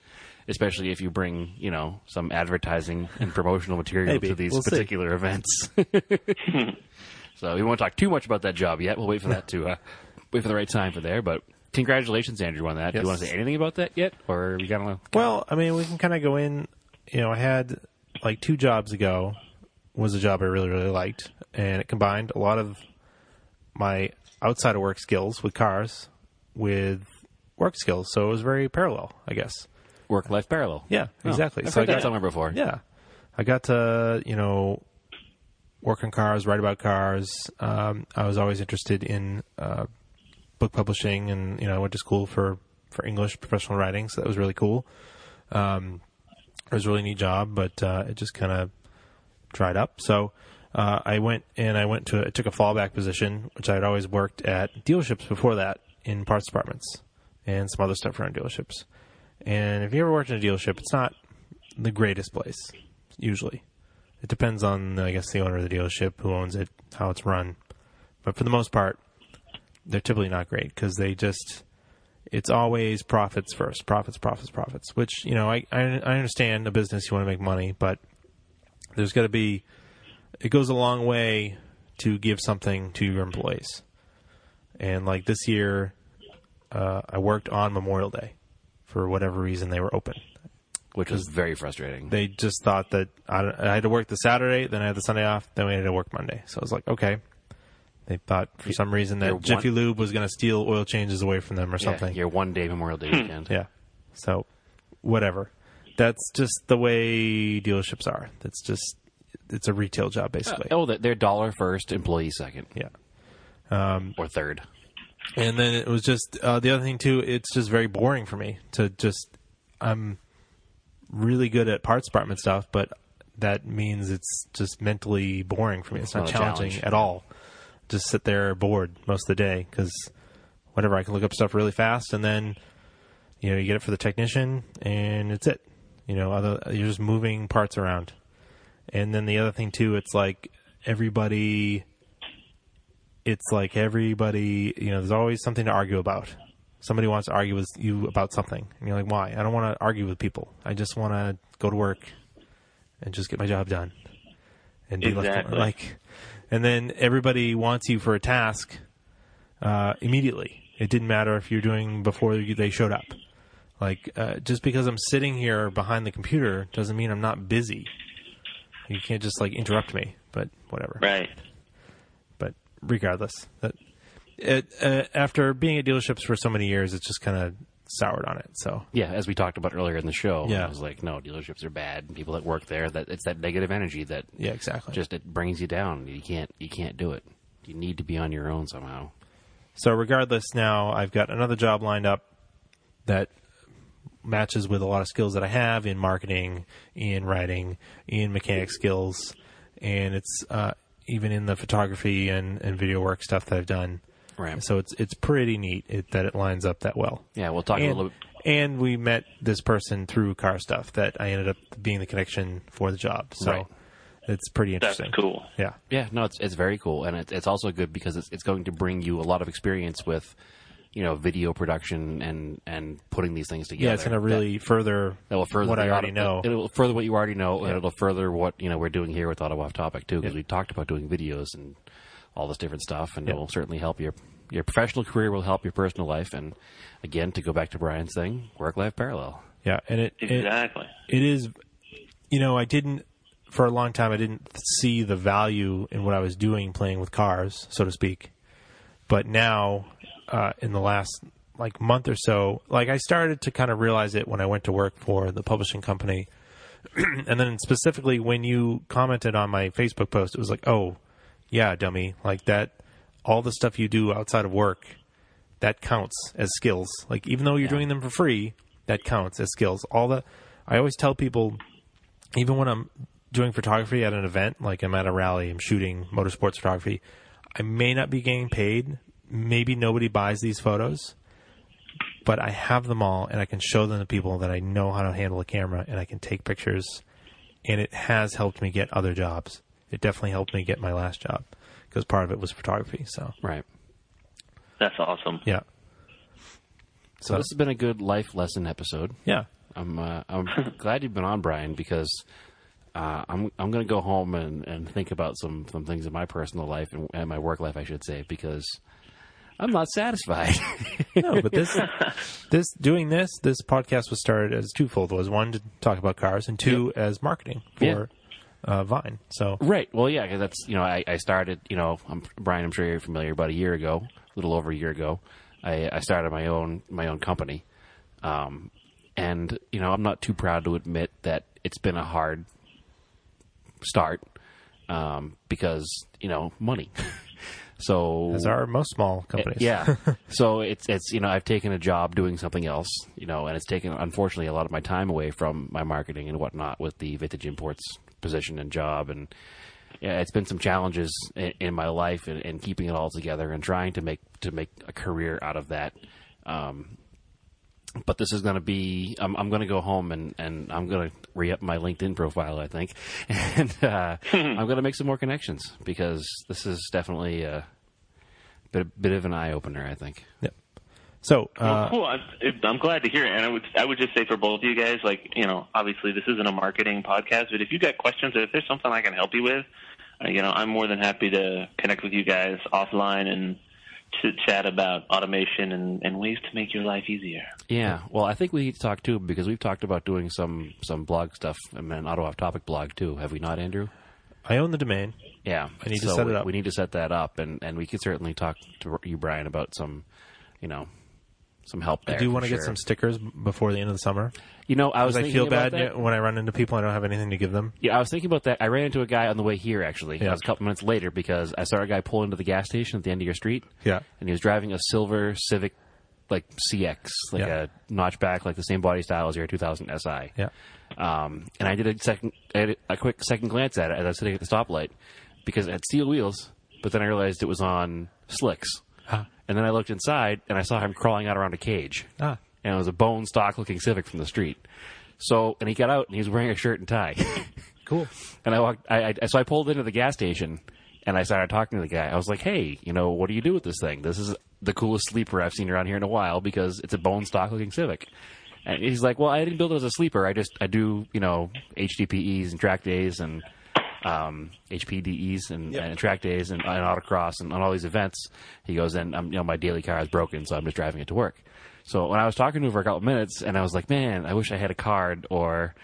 especially if you bring, you know, some advertising and promotional material Maybe. to these We'll see. particular events. [laughs] so we won't talk too much about that job yet. We'll wait for that to uh, wait for the right time for there. But congratulations, Andrew, on that. Do you want to say anything about that yet, or are we gonna? Well, I mean, we can kind of go in. You know, I had like two jobs ago was a job I really really liked, and it combined a lot of my outside of work skills with cars with work skills. So it was very parallel, I guess. Work life parallel. Yeah, Oh, exactly. I've so heard I that got somewhere before. Yeah, I got to you know work on cars, write about cars. Um, I was always interested in uh, book publishing, and you know I went to school for for English professional writing, so that was really cool. Um, it was a really neat job, but uh, it just kind of dried up. So uh, I went and I went to I took a fallback position, which I had always worked at dealerships before that in parts departments and some other stuff around dealerships. And if you ever worked in a dealership, it's not the greatest place usually. It depends on I guess the owner of the dealership, who owns it, how it's run. But for the most part, they're typically not great because they just it's always profits first, profits, profits, profits. Which you know I I, I understand a business you want to make money, but There's got to be. It goes a long way to give something to your employees, and like this year, uh, I worked on Memorial Day for whatever reason they were open. which was very frustrating. They just thought that I, I had to work the Saturday, then I had the Sunday off, then we had to work Monday. So I was like, okay. They thought for some reason You're that Jiffy Lube was going to steal oil changes away from them or Yeah, something. your one day Memorial Day weekend. Yeah. So, whatever. That's just the way dealerships are. That's just it's a retail job basically. Oh, they're dollar first, employee second, Yeah. Um, um, or third. And then it was just uh, the other thing too. It's just very boring for me to just. I'm really good at parts department stuff, but that means it's just mentally boring for me. It's not Not a challenging challenge. at all. Just sit there bored most of the day because whatever I can look up stuff really fast, and then you know you get it for the technician, and it's it. You know, other you're just moving parts around. And then the other thing too, it's like everybody it's like everybody, you know, there's always something to argue about. Somebody wants to argue with you about something, and you're like, "Why? I don't want to argue with people. I just want to go to work and just get my job done." And be left Exactly. like, and then everybody wants you for a task uh, immediately. It didn't matter if you're doing before they showed up. Like, uh, just because I'm sitting here behind the computer doesn't mean I'm not busy. You can't just like interrupt me. But whatever Right. but regardless, that it, uh, after being at dealerships for so many years, it's just kind of soured on it. So Yeah, as we talked about earlier in the show, Yeah. I was like, no, dealerships are bad. and People that work there, that it's that negative energy that yeah, exactly. just it brings you down. You can't you can't do it. You need to be on your own somehow. so regardless, now I've got another job lined up that matches with a lot of skills that I have in marketing, in writing, in mechanic skills, and it's uh, even in the photography and, and video work stuff that I've done. Right. So it's it's pretty neat it, that it lines up that well. Yeah, we'll talk a little bit. and we met this person through car stuff that I ended up being the connection for the job. So Right. it's pretty That's interesting. cool. Yeah. Yeah, no, it's it's very cool, and it's it's also good because it's it's going to bring you a lot of experience with, you know, video production and and putting these things together. Yeah, it's going to really further that, that will further what I already auto- know. It will further what you already know, and it'll further what you know we're doing here with Auto Off Topic too, because Yeah. we talked about doing videos and all this different stuff, and Yeah. it will certainly help your your professional career will help your personal life, and again, to go back to Brian's thing, work life parallel. yeah, and it, it Exactly. it is you know, I didn't for a long time I didn't see the value in what I was doing playing with cars, so to speak. But now uh, in the last like month or so, like I started to kind of realize it when I went to work for the publishing company. [clears throat] and then specifically when you commented on my Facebook post, it was like, "Oh, yeah, dummy, like that all the stuff you do outside of work that counts as skills. Like even though you're doing them for free, that counts as skills. All the I always tell people even when I'm doing photography at an event, like I'm at a rally, I'm shooting motorsports photography, I may not be getting paid. Maybe nobody buys these photos, but I have them all and I can show them to people that I know how to handle a camera and I can take pictures. And it has helped me get other jobs. It definitely helped me get my last job because part of it was photography. So, Right. That's awesome. yeah. So this has been a good life lesson episode. Yeah. I'm uh, I'm [laughs] glad you've been on, Brian, because uh, I'm I'm going to go home and, and think about some, some things in my personal life and, and my work life, I should say, because I'm not satisfied. [laughs] no, but this this doing this this podcast was started as twofold. Was one to talk about cars, and two as marketing for Yeah. Uh, Vine. So right. Well, yeah, 'cause that's you know I, I started you know I'm, Brian. I'm sure you're familiar. About a year ago, a little over a year ago, I, I started my own my own company, um, and you know I'm not too proud to admit that it's been a hard start um, because you know money. [laughs] so as are most small companies. Yeah. [laughs] so it's it's you know I've taken a job doing something else, you know, and it's taken unfortunately a lot of my time away from my marketing and whatnot with the vintage imports position and job, and yeah, it's been some challenges in, in my life and, and keeping it all together and trying to make to make a career out of that. Um, but this is going to be I'm, I'm going to go home and, and I'm going to re-up my LinkedIn profile I think [laughs] and uh, I'm going to make some more connections because this is definitely a bit, bit of an eye-opener I think Yep. So, Well, uh, cool. I'm, I'm glad to hear it, and I would I would just say for both of you guys, like you know, obviously this isn't a marketing podcast, but if you got questions or if there's something I can help you with, uh, you know, I'm more than happy to connect with you guys offline and to chat about automation and, and ways to make your life easier. Yeah, well, I think we need to talk too because we've talked about doing some some blog stuff and an auto off topic blog too. Have we not, Andrew? I own the domain. Yeah, I need to set it up. We need to set that up, and and we could certainly talk to you, Brian, about some, you know, some help there. I do want to get some stickers before the end of the summer You know, I was I feel bad that. when I run into people I don't have anything to give them. Yeah, I was thinking about that. I ran into a guy on the way here actually. Yeah. It was a couple minutes later because I saw a guy pull into the gas station at the end of your street. Yeah. and he was driving a silver Civic, like CX, like Yeah. a notchback, like the same body style as your 2000 SI. Yeah. Um, and I did a second, I did a quick second glance at it as I was sitting at the stoplight because it had steel wheels, but then I realized it was on slicks. And then I looked inside and I saw him crawling out around a cage. Ah. And it was a bone stock looking Civic from the street. So, and he got out and he was wearing a shirt and tie. [laughs] Cool. and I walked, I, I, so I pulled into the gas station and I started talking to the guy. I was like, hey, you know, what do you do with this thing? This is the coolest sleeper I've seen around here in a while because it's a bone stock looking Civic. And he's like, well, I didn't build it as a sleeper. I just, I do, you know, HDPEs and track days and, um, HPDEs and, Yep. and track days and, and autocross and on all these events. He goes, and um, you know, my daily car is broken, so I'm just driving it to work. So when I was talking to him for a couple minutes, and I was like, man, I wish I had a card or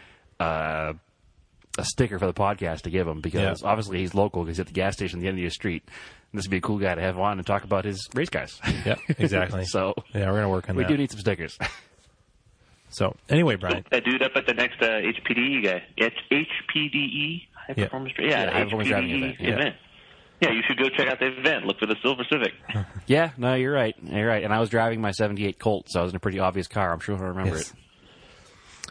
uh, a sticker for the podcast to give him because Yeah. obviously he's local because he's at the gas station at the end of your street. And this would be a cool guy to have on and talk about his race cars. Yeah. Exactly. [laughs] so yeah, we're gonna work on we that. We do need some stickers. so anyway, Brian. That dude up at the next uh, HPDE guy. H- HPDE High Yeah. Performance Dri- Yeah, Yeah, the High Performance Driving event, yeah. event. Yeah, you should go check out the event. Look for the Silver Civic. [laughs] yeah, no, you're right. You're right. And I was driving my 78 Colt, so I was in a pretty obvious car. I'm sure I remember Yes. it.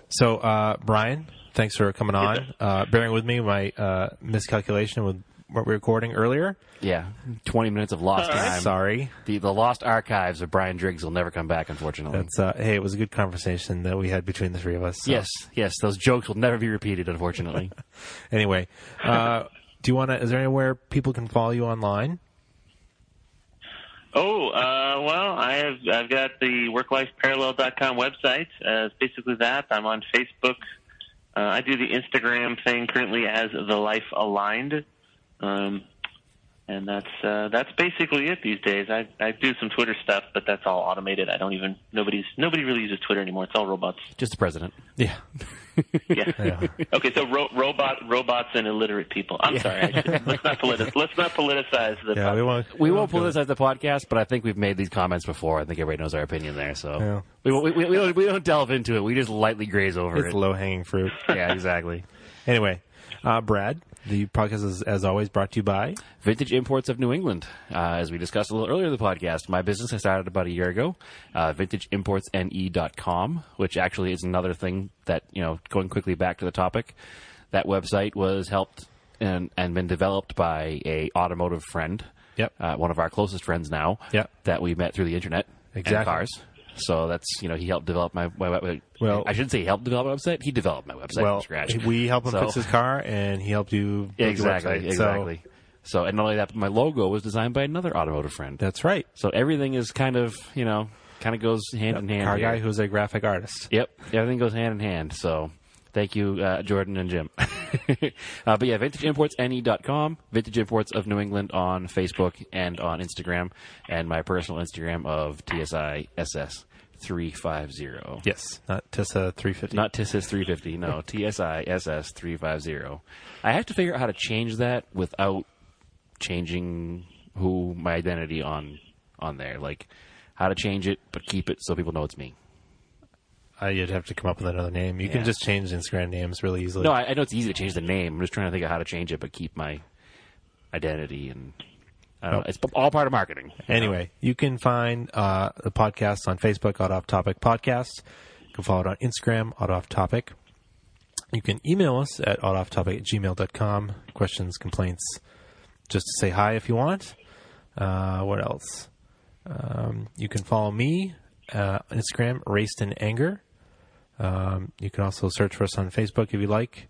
So, uh, Brian, thanks for coming on, uh, bearing with me my uh, miscalculation with what we were recording earlier. Yeah, 20 minutes of lost All right. time. Sorry. The, the lost archives of Brian Driggs will never come back, unfortunately. That's uh, hey, it was a good conversation that we had between the three of us. so- yes, yes, those jokes will never be repeated, unfortunately. [laughs] Anyway, uh, do you want to? Is there anywhere people can follow you online? Oh, uh, well, I have I've got the worklifeparallel.com website. Uh, it's basically that. I'm on Facebook. Uh, I do the Instagram thing currently as the Life Aligned, um, and that's uh, that's basically it these days. I I do some Twitter stuff, but that's all automated. I don't even nobody's nobody really uses Twitter anymore. It's all robots. Just the president. Yeah. [laughs] Yeah. Yeah. okay, so ro- robot robots and illiterate people. I'm sorry. Should, let's not politi- [laughs] let's not politicize the. Yeah. We won't. We won't pull this as the podcast, but I think we've made these comments before. I think everybody knows our opinion there, so Yeah. we, we, we, we don't we don't delve into it. We just lightly graze over It's it. low hanging fruit. [laughs] yeah, exactly. Anyway, uh, Brad, the podcast is as always brought to you by. Vintage Imports of New England. Uh, as we discussed a little earlier in the podcast, my business I started about a year ago, uh, vintageimportsne.com, which actually is another thing that, you know, going quickly back to the topic, that website was helped and, and been developed by a automotive friend. Yep. Uh, one of our closest friends now. Yep. That we met through the internet. Exactly. And cars. So that's, you know, he helped develop my, my website. Well- I shouldn't say he helped develop my website. He developed my website well, from scratch. we helped him So- fix his car, and he helped you. Exactly, website. So, exactly. So, and not only that, but my logo was designed by another automotive friend. that's right. So everything is kind of, you know, kind of goes hand in hand. Car here. guy who's a graphic artist. Yep, everything goes hand in hand. So thank you, uh, Jordan and Jim. [laughs] [laughs] uh, but yeah, vintageimportsne.com, Vintage Imports of New England on Facebook and on Instagram, and my personal Instagram of TSISS. 350. Yes, not Tessa 350. Not TSIS 350, no, [laughs] TSISS 350. I have to figure out how to change that without changing who my identity on on there. Like how to change it but keep it so people know it's me. Uh, you'd have to come up with another name. You Yeah. can just change Instagram names really easily. No, I, I know it's easy to change the name. I'm just trying to think of how to change it but keep my identity and I don't know. It's all part of marketing. Anyway, you can find uh, the podcast on Facebook, Auto Off Topic Podcast. You can follow it on Instagram, Auto Off Topic. You can email us at autoofftopic at gmail.com. Questions, complaints, just to say hi if you want. Uh, what else? Um, you can follow me uh, on Instagram, Raced in Anger. Um, you can also search for us on Facebook if you like.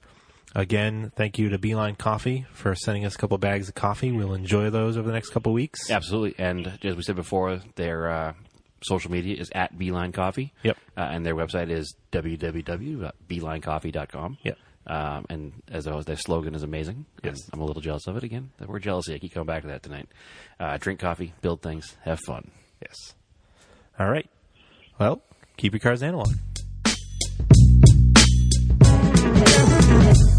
Again, thank you to Beeline Coffee for sending us a couple bags of coffee. We'll enjoy those over the next couple weeks. Absolutely. And as we said before, they're uh, social media is at Beeline Coffee. Yep. Uh, and their website is www.beelinecoffee.com. Yep. Um, and as always, their slogan is amazing. Yes. I'm a little jealous of it again. The word jealousy, I keep coming back to that tonight. Uh, drink coffee, build things, have fun. Yes. All right. Well, keep your cars analog. Thank you.